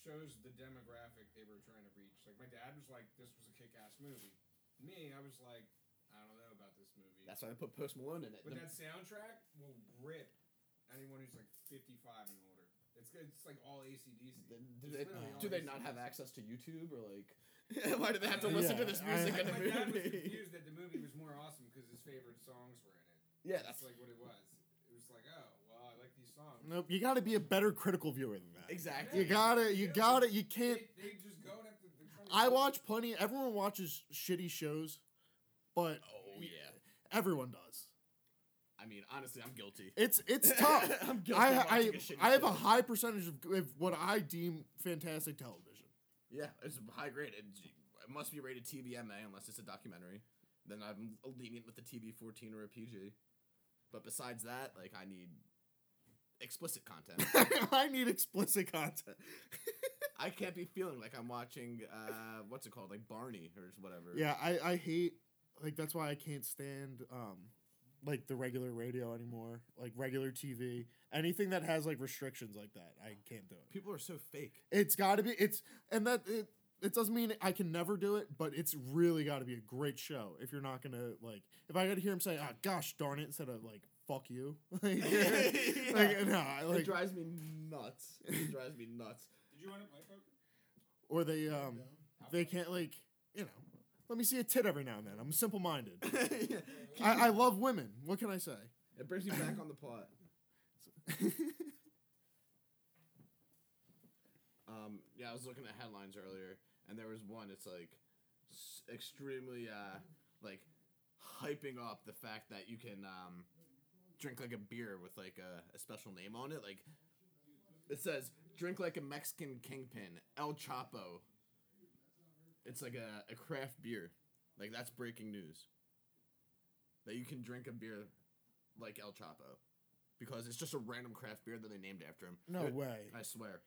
[SPEAKER 5] shows the demographic they were trying to reach. Like my dad was like, this was a kick-ass movie. Me, I was like, I don't know about this movie.
[SPEAKER 1] That's why they put Post Malone in it.
[SPEAKER 5] but
[SPEAKER 1] The-
[SPEAKER 5] that soundtrack will grip anyone who's like 55 and older. It's it's like all ACDC.
[SPEAKER 1] Then do they,
[SPEAKER 5] literally all oh.
[SPEAKER 1] do they not have access to YouTube or like? why do they have to
[SPEAKER 5] Yeah,
[SPEAKER 1] listen to this music
[SPEAKER 4] I-
[SPEAKER 1] in the
[SPEAKER 5] my dad was
[SPEAKER 1] movie?
[SPEAKER 5] confused that the movie was more awesome because his favorite songs were in it.
[SPEAKER 1] Yeah,
[SPEAKER 5] That's
[SPEAKER 1] that's
[SPEAKER 5] like what it was. It was like, oh, well, I like these songs.
[SPEAKER 4] Nope. You got to be a better critical viewer than that.
[SPEAKER 1] exactly.
[SPEAKER 4] You gotta. You gotta. You can't.
[SPEAKER 5] They, they just go
[SPEAKER 4] I watch plenty. Everyone watches shitty shows, but
[SPEAKER 1] Oh yeah.
[SPEAKER 4] everyone does.
[SPEAKER 1] I mean, honestly, I'm guilty.
[SPEAKER 4] It's it's tough.
[SPEAKER 1] I'm guilty
[SPEAKER 4] I I,
[SPEAKER 1] watching a shitty
[SPEAKER 4] I have a high percentage of, of what I deem fantastic television.
[SPEAKER 1] Yeah, it's high grade. It, it must be rated TVMA unless it's a documentary. Then I'm lenient with the TV 14 or a PG. But besides that, like I need explicit content.
[SPEAKER 4] I need explicit content.
[SPEAKER 1] I can't be feeling like I'm watching uh what's it called like Barney or whatever.
[SPEAKER 4] yeah, I I hate like that's why I can't stand um like the regular radio anymore, like regular TV, anything that has like restrictions like that. I can't do it.
[SPEAKER 1] People are so fake.
[SPEAKER 4] It's got to be it's and that it it doesn't mean I can never do it, but it's really got to be a great show if you're not gonna like if I got to hear him say, "Oh gosh darn it," instead of like "fuck you," like, like no, I
[SPEAKER 1] it drives me nuts. It drives me nuts.
[SPEAKER 5] Did you want to play poker?
[SPEAKER 4] or they um they can't like you know let me see a tit every now and then. I'm simple minded. I, I love women. What can I say?
[SPEAKER 1] it brings me back on the plot. Um, yeah, I was looking at headlines earlier, and there was one. It's like s- extremely uh, like hyping up the fact that you can um, drink like a beer with like a, a special name on it. Like it says, "Drink like a Mexican kingpin, El Chapo." It's like a, a craft beer. Like that's breaking news. That you can drink a beer like El Chapo. Because it's just a random craft beer that they named after him.
[SPEAKER 4] No
[SPEAKER 1] It-
[SPEAKER 4] way.
[SPEAKER 1] I swear.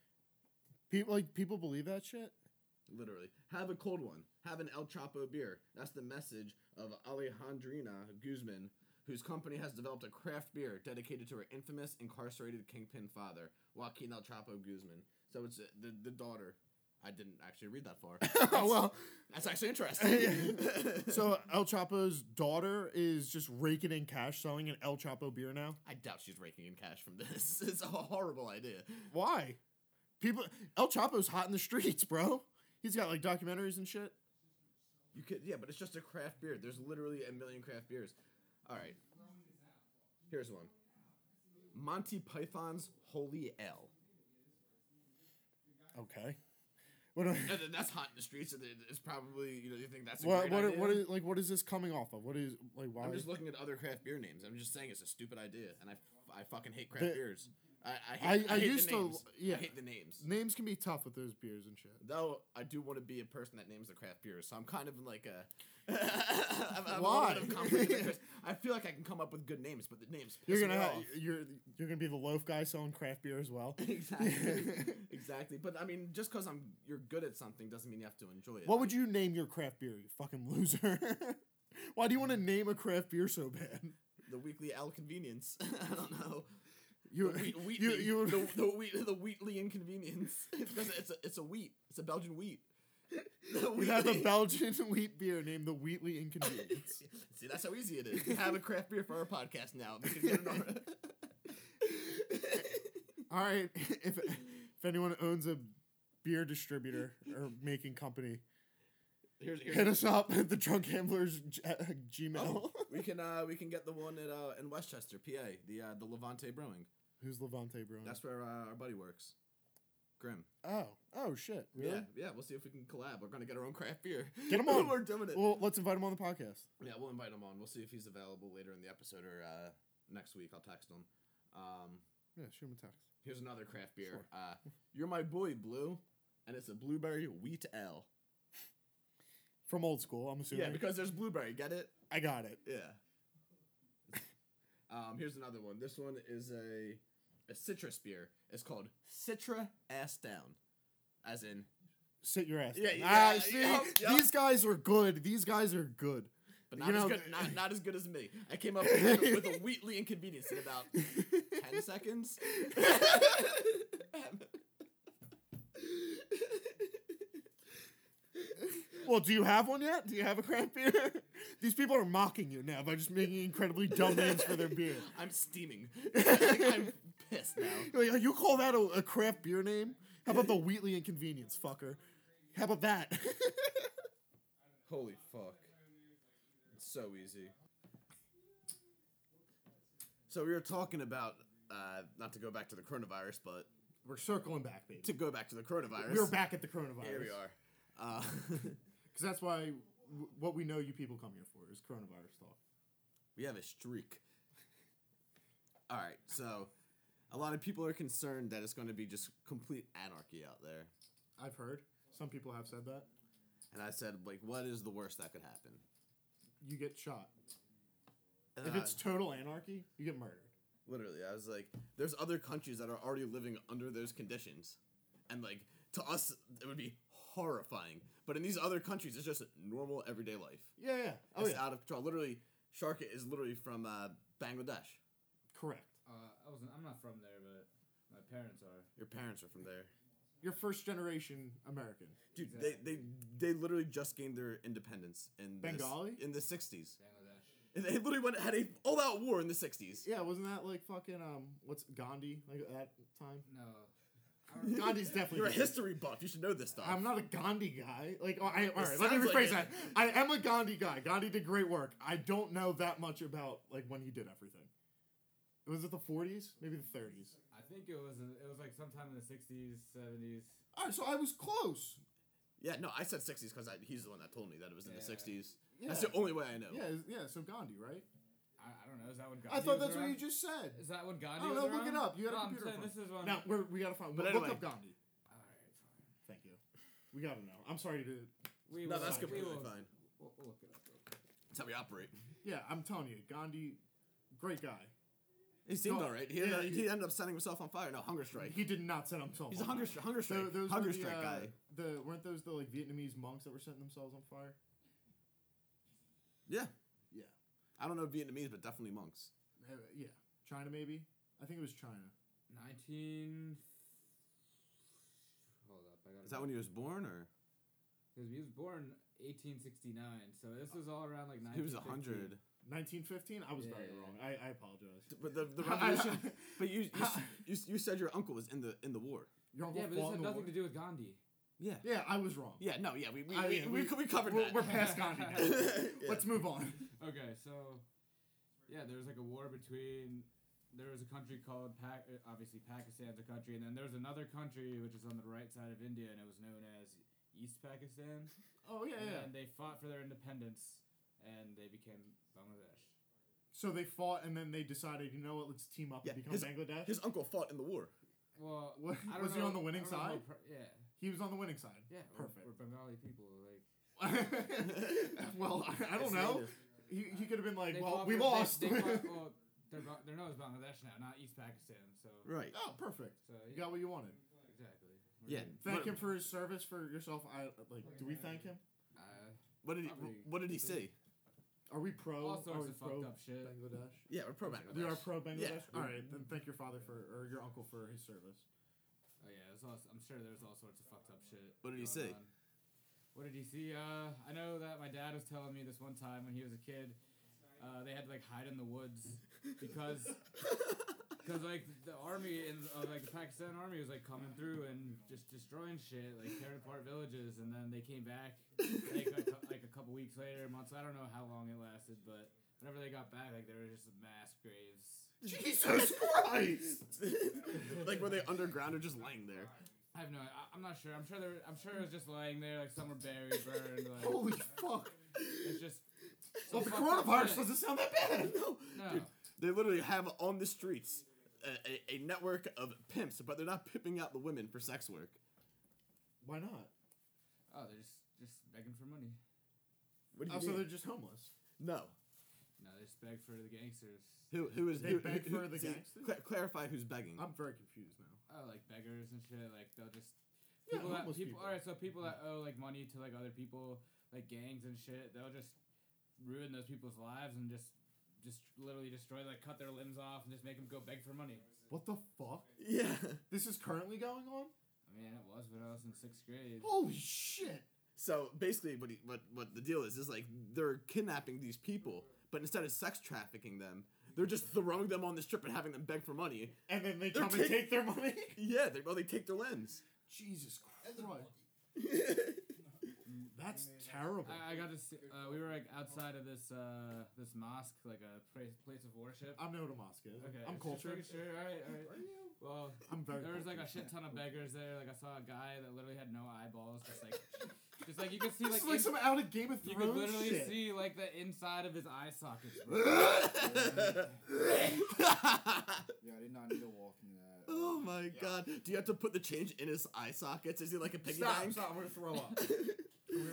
[SPEAKER 4] People like people believe that shit.
[SPEAKER 1] Literally. Have a cold one. Have an El Chapo beer. That's the message of Alejandrina Guzman, whose company has developed a craft beer dedicated to her infamous incarcerated kingpin father, Joaquin El Chapo Guzman. So it's uh, the, the daughter. I didn't actually read that far.
[SPEAKER 4] Oh well,
[SPEAKER 1] That's actually interesting.
[SPEAKER 4] so El Chapo's daughter is just raking in cash selling an El Chapo beer now.
[SPEAKER 1] I doubt she's raking in cash from this. It's a horrible idea.
[SPEAKER 4] Why? People El Chapo's hot in the streets, bro. He's got like documentaries and shit.
[SPEAKER 1] You could, yeah, but it's just a craft beer. There's literally a million craft beers. All right, here's one. Monty Python's Holy Ale.
[SPEAKER 4] Okay. What?
[SPEAKER 1] And then that's hot in the streets, and it's probably you know you think that's a
[SPEAKER 4] What? What?
[SPEAKER 1] idea.
[SPEAKER 4] What is like? What is this coming off of? What is like? Why?
[SPEAKER 1] I'm just looking at other craft beer names. I'm just saying it's a stupid idea, and I I fucking hate craft
[SPEAKER 4] The-
[SPEAKER 1] beers. I I,
[SPEAKER 4] I-
[SPEAKER 1] hate,
[SPEAKER 4] I
[SPEAKER 1] hate
[SPEAKER 4] used
[SPEAKER 1] the
[SPEAKER 4] to- yeah.
[SPEAKER 1] I hate the names.
[SPEAKER 4] Names can be tough with those beers and shit.
[SPEAKER 1] Though I do want to be a person that names the craft beers, so I'm kind of in like a. I'm, I'm
[SPEAKER 4] Why?
[SPEAKER 1] A bit of conflict of interest. I feel like I can come up with good names, but the names piss
[SPEAKER 4] You're gonna
[SPEAKER 1] me off.
[SPEAKER 4] you're you're gonna be the loaf guy selling craft beer as well.
[SPEAKER 1] exactly, exactly. But I mean, just because I'm you're good at something doesn't mean you have to enjoy it.
[SPEAKER 4] What would you name your craft beer, you fucking loser? Why do you want to name a craft beer so bad?
[SPEAKER 1] the weekly L convenience? I don't know.
[SPEAKER 4] You
[SPEAKER 1] The wheat,
[SPEAKER 4] you
[SPEAKER 1] Wheatley,
[SPEAKER 4] you
[SPEAKER 1] the, the wheat the Wheatley inconvenience. Because it's a it's a wheat. It's a Belgian wheat.
[SPEAKER 4] We have a Belgian wheat beer named the Wheatley Inconvenience.
[SPEAKER 1] See, that's how easy it is. We have a craft beer for our podcast now. We can get it on-
[SPEAKER 4] All right, if if anyone owns a beer distributor or making company,
[SPEAKER 1] here's, here's
[SPEAKER 4] hit us up at the Drunk Gamblers G- uh, Gmail.
[SPEAKER 1] Oh, we can uh we can get the one at uh in Westchester, PA, the uh the Levante Brewing.
[SPEAKER 4] Who's Levante Brewing?
[SPEAKER 1] That's where uh, our buddy works. Grim.
[SPEAKER 4] oh oh shit really?
[SPEAKER 1] Yeah, yeah. We'll see if we can collab. We're gonna get our own craft beer.
[SPEAKER 4] Get 'em on.
[SPEAKER 1] We're doing it.
[SPEAKER 4] Well, let's invite him on the podcast.
[SPEAKER 1] yeah, we'll invite him on. We'll see if he's available later in the episode or uh next week. I'll text him. Um,
[SPEAKER 4] Yeah, shoot him a text.
[SPEAKER 1] here's another craft beer.
[SPEAKER 4] Sure.
[SPEAKER 1] Uh, you're my boy, Blue, and it's a blueberry wheat ale.
[SPEAKER 4] From old school, I'm assuming.
[SPEAKER 1] Yeah, because there's blueberry. Get it?
[SPEAKER 4] I got it.
[SPEAKER 1] Yeah. um, here's another one. This one is a a citrus beer. is called Citra Ass Down, as in
[SPEAKER 4] Sit your ass.
[SPEAKER 1] Yeah,
[SPEAKER 4] down.
[SPEAKER 1] yeah,
[SPEAKER 4] ah, see,
[SPEAKER 1] yup, yup.
[SPEAKER 4] these guys are good. These guys are good.
[SPEAKER 1] but
[SPEAKER 4] You
[SPEAKER 1] not as
[SPEAKER 4] know-
[SPEAKER 1] good. Not, not as good as me. I came up with, a- with a Wheatley inconvenience in about ten seconds.
[SPEAKER 4] Well, do you have one yet? Do you have a craft beer? These people are mocking you now by just making incredibly dumb names for their beer.
[SPEAKER 1] I'm steaming. I'm pissed now.
[SPEAKER 4] Like, you call that a, a craft beer name? How about the Wheatley Inconvenience, fucker? How about that?
[SPEAKER 1] Holy fuck! It's so easy. So we were talking about uh, not to go back to the coronavirus, but
[SPEAKER 4] We're circling back, baby.
[SPEAKER 1] to go back to the coronavirus.
[SPEAKER 4] We're back at the coronavirus.
[SPEAKER 1] Here we are. Uh,
[SPEAKER 4] Because that's why w- what we know you people come here for is coronavirus talk.
[SPEAKER 1] we have a streak. All right, so a lot of people are concerned that it's going to be just complete anarchy out there,
[SPEAKER 4] I've heard. Some people have said that.
[SPEAKER 1] and I said, like, what is the worst that could happen?
[SPEAKER 4] You get shot.
[SPEAKER 1] And
[SPEAKER 4] If
[SPEAKER 1] then
[SPEAKER 4] it's total anarchy, you get murdered.
[SPEAKER 1] literally, I was like, there's other countries that are already living under those conditions, and like to us, it would be horrifying. But in these other countries, it's just normal everyday life.
[SPEAKER 4] Yeah, yeah. Oh,
[SPEAKER 1] it's
[SPEAKER 4] yeah.
[SPEAKER 1] out of control. Literally, Shark is literally from uh, Bangladesh.
[SPEAKER 4] Correct.
[SPEAKER 2] I wasn't. I'm not from there, but my parents are.
[SPEAKER 1] Your parents are from there.
[SPEAKER 4] You're first generation American.
[SPEAKER 1] Dude,
[SPEAKER 2] Exactly.
[SPEAKER 1] they, they they literally just gained their independence in the s-
[SPEAKER 4] Bengali?
[SPEAKER 1] in the sixties.
[SPEAKER 2] Bangladesh.
[SPEAKER 1] And they literally went had a all out war in the sixties.
[SPEAKER 4] Yeah, wasn't that like fucking um what's Gandhi like at that time?
[SPEAKER 2] No.
[SPEAKER 4] Gandhi's definitely
[SPEAKER 1] You're a history buff. You should know this stuff.
[SPEAKER 4] I'm not a Gandhi guy. Like, oh, I, all right, let me
[SPEAKER 1] sounds like
[SPEAKER 4] rephrase
[SPEAKER 1] it.
[SPEAKER 4] that. I am a Gandhi guy. Gandhi did great work. I don't know that much about like when he did everything. Was it the 40s? Maybe the 30s.
[SPEAKER 2] I think it was. It was like sometime in the '60s, '70s.
[SPEAKER 4] All right, so I was close.
[SPEAKER 1] Yeah, no, I said sixties because he's the one that told me that it was in the sixties.
[SPEAKER 4] Yeah.
[SPEAKER 1] That's the only way I know.
[SPEAKER 4] Yeah, yeah. So Gandhi, right?
[SPEAKER 2] I, I don't know. Is that what Gandhi
[SPEAKER 4] I thought
[SPEAKER 2] was
[SPEAKER 4] that's what you just said.
[SPEAKER 2] Is that what oh, Gandhi
[SPEAKER 4] I don't
[SPEAKER 2] was
[SPEAKER 4] know, look
[SPEAKER 2] around?
[SPEAKER 4] it up. You had a
[SPEAKER 2] no, I'm
[SPEAKER 4] computer
[SPEAKER 2] saying
[SPEAKER 4] phone.
[SPEAKER 2] this is when.
[SPEAKER 4] Now we're, we gotta find.
[SPEAKER 1] But
[SPEAKER 4] look
[SPEAKER 1] anyway.
[SPEAKER 4] up Gandhi.
[SPEAKER 2] All right, fine.
[SPEAKER 4] Thank you. We gotta know. I'm sorry to.
[SPEAKER 2] We
[SPEAKER 1] No,
[SPEAKER 2] will,
[SPEAKER 1] that's
[SPEAKER 2] we
[SPEAKER 1] completely
[SPEAKER 2] will,
[SPEAKER 1] fine.
[SPEAKER 2] We'll, we'll look it up.
[SPEAKER 1] That's how we operate.
[SPEAKER 4] Yeah, I'm telling you, Gandhi, great guy.
[SPEAKER 1] He seemed
[SPEAKER 4] No,
[SPEAKER 1] alright. He,
[SPEAKER 4] yeah,
[SPEAKER 1] ended,
[SPEAKER 4] he-
[SPEAKER 1] he ended up setting himself on fire. No, hunger strike.
[SPEAKER 4] He did not set himself.
[SPEAKER 1] He's a
[SPEAKER 4] on
[SPEAKER 1] hunger,
[SPEAKER 4] fire.
[SPEAKER 1] stri- hunger strike.
[SPEAKER 4] Tho- those
[SPEAKER 1] hunger
[SPEAKER 4] were the,
[SPEAKER 1] strike
[SPEAKER 4] uh,
[SPEAKER 1] guy.
[SPEAKER 4] The weren't those the like Vietnamese monks that were setting themselves on fire?
[SPEAKER 1] Yeah,
[SPEAKER 4] Yeah,
[SPEAKER 1] I don't know Vietnamese, but definitely monks.
[SPEAKER 4] Uh, yeah. China maybe. I think it was China.
[SPEAKER 2] 19. Hold up, I got.
[SPEAKER 1] Is that when he was born, or
[SPEAKER 2] Because he was born 1869, so this was all around like 1950.
[SPEAKER 1] he was a hundred?
[SPEAKER 4] 1915. I was very
[SPEAKER 2] Yeah.
[SPEAKER 4] wrong. I, I apologize.
[SPEAKER 1] But the the revolution. but you you, you you said your uncle was in the in the war.
[SPEAKER 4] Your uncle
[SPEAKER 2] Yeah, but this had nothing
[SPEAKER 4] war?
[SPEAKER 2] to do with Gandhi.
[SPEAKER 1] Yeah.
[SPEAKER 4] Yeah, I was wrong.
[SPEAKER 1] Yeah. No. Yeah. We we
[SPEAKER 4] I-
[SPEAKER 1] we, we,
[SPEAKER 4] we-
[SPEAKER 1] we covered
[SPEAKER 4] We're,
[SPEAKER 1] that.
[SPEAKER 4] we're past Gandhi now.
[SPEAKER 1] Yeah.
[SPEAKER 4] Let's move on.
[SPEAKER 2] Okay, so yeah, there was like a war between. There was a country called Pak. uh, Obviously, Pakistan's a country, and then there was another country which is on the right side of India, and it was known as East Pakistan.
[SPEAKER 4] Oh yeah, yeah.
[SPEAKER 2] And they fought for their independence, and they became Bangladesh.
[SPEAKER 4] So they fought, and then they decided, you know what? Let's team up
[SPEAKER 1] Yeah,
[SPEAKER 4] and become
[SPEAKER 1] his-
[SPEAKER 4] Bangladesh.
[SPEAKER 1] His uncle fought in the war.
[SPEAKER 2] Well,
[SPEAKER 4] What-
[SPEAKER 2] I don't
[SPEAKER 4] was he
[SPEAKER 2] know-
[SPEAKER 4] on the winning
[SPEAKER 2] I don't know
[SPEAKER 4] side?
[SPEAKER 2] how pro- yeah.
[SPEAKER 4] he was on the winning side.
[SPEAKER 2] Yeah. we're-
[SPEAKER 4] Perfect.
[SPEAKER 2] We're, Bengali people. Like
[SPEAKER 4] well, I, I don't
[SPEAKER 1] It's
[SPEAKER 4] know.
[SPEAKER 1] native.
[SPEAKER 4] He, he could have been like,
[SPEAKER 2] they
[SPEAKER 4] well,
[SPEAKER 2] fought
[SPEAKER 4] we
[SPEAKER 2] for-
[SPEAKER 4] lost.
[SPEAKER 2] They, they fought, well, they're, Ba- they're known as Bangladesh now, not East Pakistan. So
[SPEAKER 1] Right.
[SPEAKER 4] oh, perfect.
[SPEAKER 2] So
[SPEAKER 4] You
[SPEAKER 2] yeah,
[SPEAKER 4] got what you wanted.
[SPEAKER 2] exactly. We're
[SPEAKER 1] Yeah.
[SPEAKER 2] good.
[SPEAKER 4] Thank
[SPEAKER 1] What-
[SPEAKER 4] him for his service for yourself. I like. Do we thank him?
[SPEAKER 2] Uh,
[SPEAKER 1] What did he?
[SPEAKER 2] Probably-
[SPEAKER 1] What did he say?
[SPEAKER 4] Are we pro?
[SPEAKER 2] all
[SPEAKER 4] are
[SPEAKER 2] sorts
[SPEAKER 4] we
[SPEAKER 2] of
[SPEAKER 4] pro
[SPEAKER 2] fucked up shit.
[SPEAKER 4] Bangladesh?
[SPEAKER 1] Yeah, we're pro Bangladesh.
[SPEAKER 4] We are pro Bangladesh.
[SPEAKER 1] Yeah.
[SPEAKER 4] All right, then thank your father for or your uncle for his service.
[SPEAKER 2] Oh yeah, there's all, I'm sure there's all sorts of fucked up shit.
[SPEAKER 1] What did he
[SPEAKER 2] going
[SPEAKER 1] say?
[SPEAKER 2] on. What did he see? Uh, I know that my dad was telling me this one time when he was a kid. Uh, they had to like hide in the woods because because like the army and uh, like the Pakistan army was like coming through and just destroying shit, like tearing apart villages, and then they came back like a, like a couple weeks later, months. I don't know how long it lasted, but whenever they got back, like there were just mass graves.
[SPEAKER 4] Jesus Christ!
[SPEAKER 1] like were they underground or just laying there?
[SPEAKER 2] I have no. I, I'm not sure. I'm sure there. I'm sure it was just laying there, like some were buried, burned. Like
[SPEAKER 4] Holy fuck!
[SPEAKER 2] it's just.
[SPEAKER 4] Well, the coronavirus doesn't sound that bad.
[SPEAKER 1] No.
[SPEAKER 2] No.
[SPEAKER 1] Dude, they literally have on the streets a, a, a network of pimps, but they're not pimping out the women for sex work.
[SPEAKER 4] Why not?
[SPEAKER 2] Oh, they're just just begging for money.
[SPEAKER 1] What do
[SPEAKER 4] Oh,
[SPEAKER 1] you
[SPEAKER 4] so they're just homeless.
[SPEAKER 1] No.
[SPEAKER 2] No, they just beg for the gangsters.
[SPEAKER 1] Who who is
[SPEAKER 4] They
[SPEAKER 1] who,
[SPEAKER 4] beg
[SPEAKER 1] who-
[SPEAKER 4] for the
[SPEAKER 1] see,
[SPEAKER 4] gangsters?
[SPEAKER 1] cla- clarify who's begging.
[SPEAKER 4] I'm very confused now.
[SPEAKER 2] Oh, like beggars and shit. Like they'll just
[SPEAKER 4] Yeah,
[SPEAKER 2] that people.
[SPEAKER 4] people.
[SPEAKER 2] All right, so people that owe like money to like other people, like gangs and shit, they'll just ruin those people's lives and just just literally destroy, like cut their limbs off and just make them go beg for money.
[SPEAKER 4] What the fuck?
[SPEAKER 1] yeah.
[SPEAKER 4] This is currently going on?
[SPEAKER 2] I mean, it was when I was in sixth grade.
[SPEAKER 4] Holy shit!
[SPEAKER 1] So basically, what he, what what the deal is is like they're kidnapping these people, but instead of sex trafficking them, they're just throwing them on the strip and having them beg for money.
[SPEAKER 4] And then they
[SPEAKER 1] They're
[SPEAKER 4] come and
[SPEAKER 1] taking-
[SPEAKER 4] take their money?
[SPEAKER 1] Yeah, they well they take their limbs.
[SPEAKER 4] Jesus
[SPEAKER 3] And the
[SPEAKER 4] Christ.
[SPEAKER 3] monkey.
[SPEAKER 4] That's terrible.
[SPEAKER 2] I, I got to see. Uh, we were like outside of this uh this mosque, like a place place of worship.
[SPEAKER 4] I know what a mosque is.
[SPEAKER 2] Okay,
[SPEAKER 4] I'm
[SPEAKER 2] just
[SPEAKER 4] cultured.
[SPEAKER 2] making Sure, all right, all right. Are you? Well,
[SPEAKER 4] I'm very
[SPEAKER 2] there was like a shit ton of beggars there. Like I saw a guy that literally had no eyeballs, just like, just like you could see like,
[SPEAKER 4] like
[SPEAKER 2] in-
[SPEAKER 4] some out of Game of Thrones.
[SPEAKER 2] you
[SPEAKER 4] Thrones
[SPEAKER 2] could literally
[SPEAKER 4] shit.
[SPEAKER 2] see like the inside of his eye sockets.
[SPEAKER 6] Yeah, I did not need to walk into that.
[SPEAKER 1] oh my god! Do you have to put the change in his eye sockets? Is he like a piggy
[SPEAKER 4] Stop,
[SPEAKER 1] bank?
[SPEAKER 4] stop, I'm gonna throw up.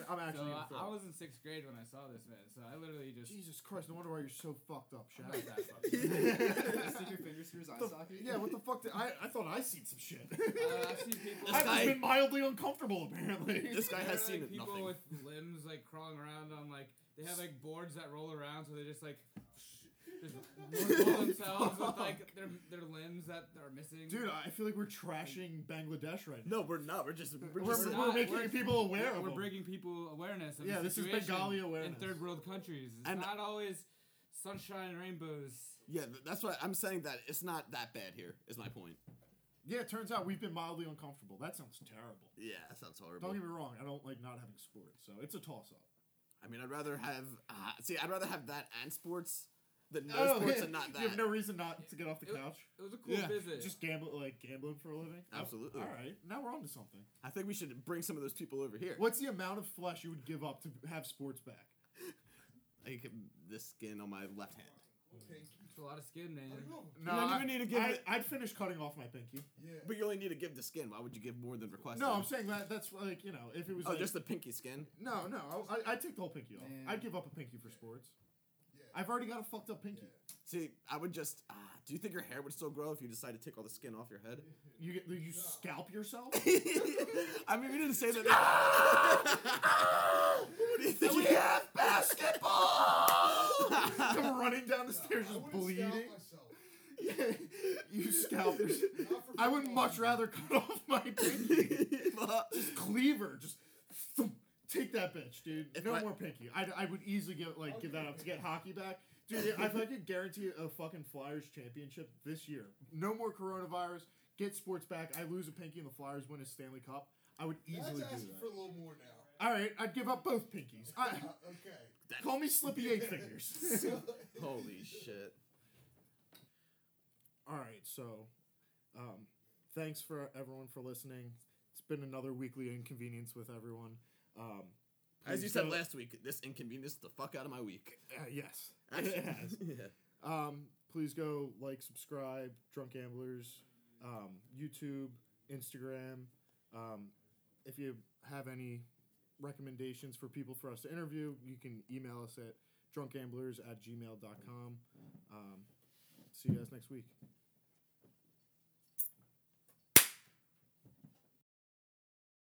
[SPEAKER 4] I'm, gonna,
[SPEAKER 2] So
[SPEAKER 4] actually
[SPEAKER 2] I, I was in sixth grade when I saw this man. So I literally just.
[SPEAKER 4] Jesus Christ, no wonder why you're so fucked up,
[SPEAKER 2] I'm
[SPEAKER 4] Shaq.
[SPEAKER 2] not that fucking-
[SPEAKER 6] Stick your fingers through his eye
[SPEAKER 4] The-
[SPEAKER 6] socket.
[SPEAKER 4] yeah, what the fuck? Did, I, I thought I seen some shit.
[SPEAKER 2] Uh, I've seen people.
[SPEAKER 1] This
[SPEAKER 4] I've
[SPEAKER 1] guy-
[SPEAKER 4] just been mildly uncomfortable, apparently.
[SPEAKER 1] This guy has
[SPEAKER 2] are,
[SPEAKER 1] seen
[SPEAKER 2] like, people
[SPEAKER 1] nothing.
[SPEAKER 2] with limbs like crawling around on like they have like boards that roll around, so they just like just roll themselves with like their their limbs that are missing.
[SPEAKER 4] Dude, I feel like we're trashing Bangladesh right now.
[SPEAKER 1] No, we're not. We're just we're,
[SPEAKER 4] We're,
[SPEAKER 1] just
[SPEAKER 4] we're,
[SPEAKER 2] not.
[SPEAKER 4] making
[SPEAKER 2] We're-
[SPEAKER 4] people aware
[SPEAKER 2] we're,
[SPEAKER 4] of
[SPEAKER 2] we're
[SPEAKER 4] them.
[SPEAKER 2] bringing people awareness. Of
[SPEAKER 4] Yeah,
[SPEAKER 2] the
[SPEAKER 4] this is
[SPEAKER 2] situation
[SPEAKER 4] Bengali
[SPEAKER 2] in third world countries. It's
[SPEAKER 1] And-
[SPEAKER 2] not always sunshine and rainbows.
[SPEAKER 1] yeah. That's why I'm saying that it's not that bad here. Is my point.
[SPEAKER 4] Yeah, it turns out we've been mildly uncomfortable. That sounds terrible.
[SPEAKER 1] Yeah, that sounds horrible.
[SPEAKER 4] Don't get me wrong, I don't like not having sports, so it's a toss up.
[SPEAKER 1] I mean, I'd rather have uh, see. I'd rather have that and sports than oh, no
[SPEAKER 4] Oh,
[SPEAKER 1] sports and not that.
[SPEAKER 4] You have no reason not to get off the
[SPEAKER 2] It-
[SPEAKER 4] couch.
[SPEAKER 2] It was a cool
[SPEAKER 1] Yeah,
[SPEAKER 2] visit.
[SPEAKER 4] Just gamble, like gambling for a living. Oh,
[SPEAKER 1] Absolutely.
[SPEAKER 4] All right, now we're on to something.
[SPEAKER 1] I think we should bring some of those people over here.
[SPEAKER 4] What's the amount of flesh you would give up to have sports back?
[SPEAKER 1] Like the skin on my left hand.
[SPEAKER 2] it's a lot of skin, man.
[SPEAKER 3] I don't know.
[SPEAKER 4] No,
[SPEAKER 1] don't
[SPEAKER 4] I,
[SPEAKER 1] even need to give
[SPEAKER 4] I,
[SPEAKER 1] it-
[SPEAKER 4] I'd finish cutting off my pinky.
[SPEAKER 3] Yeah.
[SPEAKER 1] But you only need to give the skin. Why would you give more than requested?
[SPEAKER 4] No, I'm saying that that's like you know if it was
[SPEAKER 1] Oh,
[SPEAKER 4] like,
[SPEAKER 1] just the pinky skin.
[SPEAKER 4] no no I I'd take the whole pinky off.
[SPEAKER 6] Man.
[SPEAKER 4] I'd give up a pinky for sports.
[SPEAKER 3] Yeah.
[SPEAKER 4] I've already got a fucked up pinky.
[SPEAKER 1] See, I would just. Uh, do you think your hair would still grow if you decided to take all the skin off your head?
[SPEAKER 4] You get you scalp yourself.
[SPEAKER 1] I mean, we didn't say that. what do you think?
[SPEAKER 4] we have basketball. Come running down the stairs just
[SPEAKER 3] wouldn't
[SPEAKER 4] bleeding.
[SPEAKER 3] scalp myself.
[SPEAKER 4] you scalp yourself. I would much rather cut off my pinky. just cleaver, just thump, take that bitch, dude.
[SPEAKER 1] If
[SPEAKER 4] no
[SPEAKER 1] I-
[SPEAKER 4] more pinky. I, I would easily give like give that up to get hockey back, dude. If I could guarantee a fucking Flyers championship this year, no more coronavirus. Get sports back. I lose a pinky and the Flyers win a Stanley Cup. I would
[SPEAKER 3] That's
[SPEAKER 4] easily do
[SPEAKER 3] asking
[SPEAKER 4] that.
[SPEAKER 3] for a little more now.
[SPEAKER 4] All right, I'd give up both pinkies. I,
[SPEAKER 3] Uh, okay.
[SPEAKER 1] That-
[SPEAKER 4] call me Slippy Eight Fingers.
[SPEAKER 1] Holy shit.
[SPEAKER 4] All right, so um, thanks for everyone for listening. It's been another weekly inconvenience with everyone. Um,
[SPEAKER 1] As you said last week, this inconvenienced the fuck out of my week.
[SPEAKER 4] Uh, yes, it has.
[SPEAKER 1] yeah.
[SPEAKER 4] Um, please go like, subscribe, Drunk Gamblers, um, YouTube, Instagram. Um, if you have any recommendations for people for us to interview, you can email us at drunkgamblers at gmail.com. Um, see you guys next week.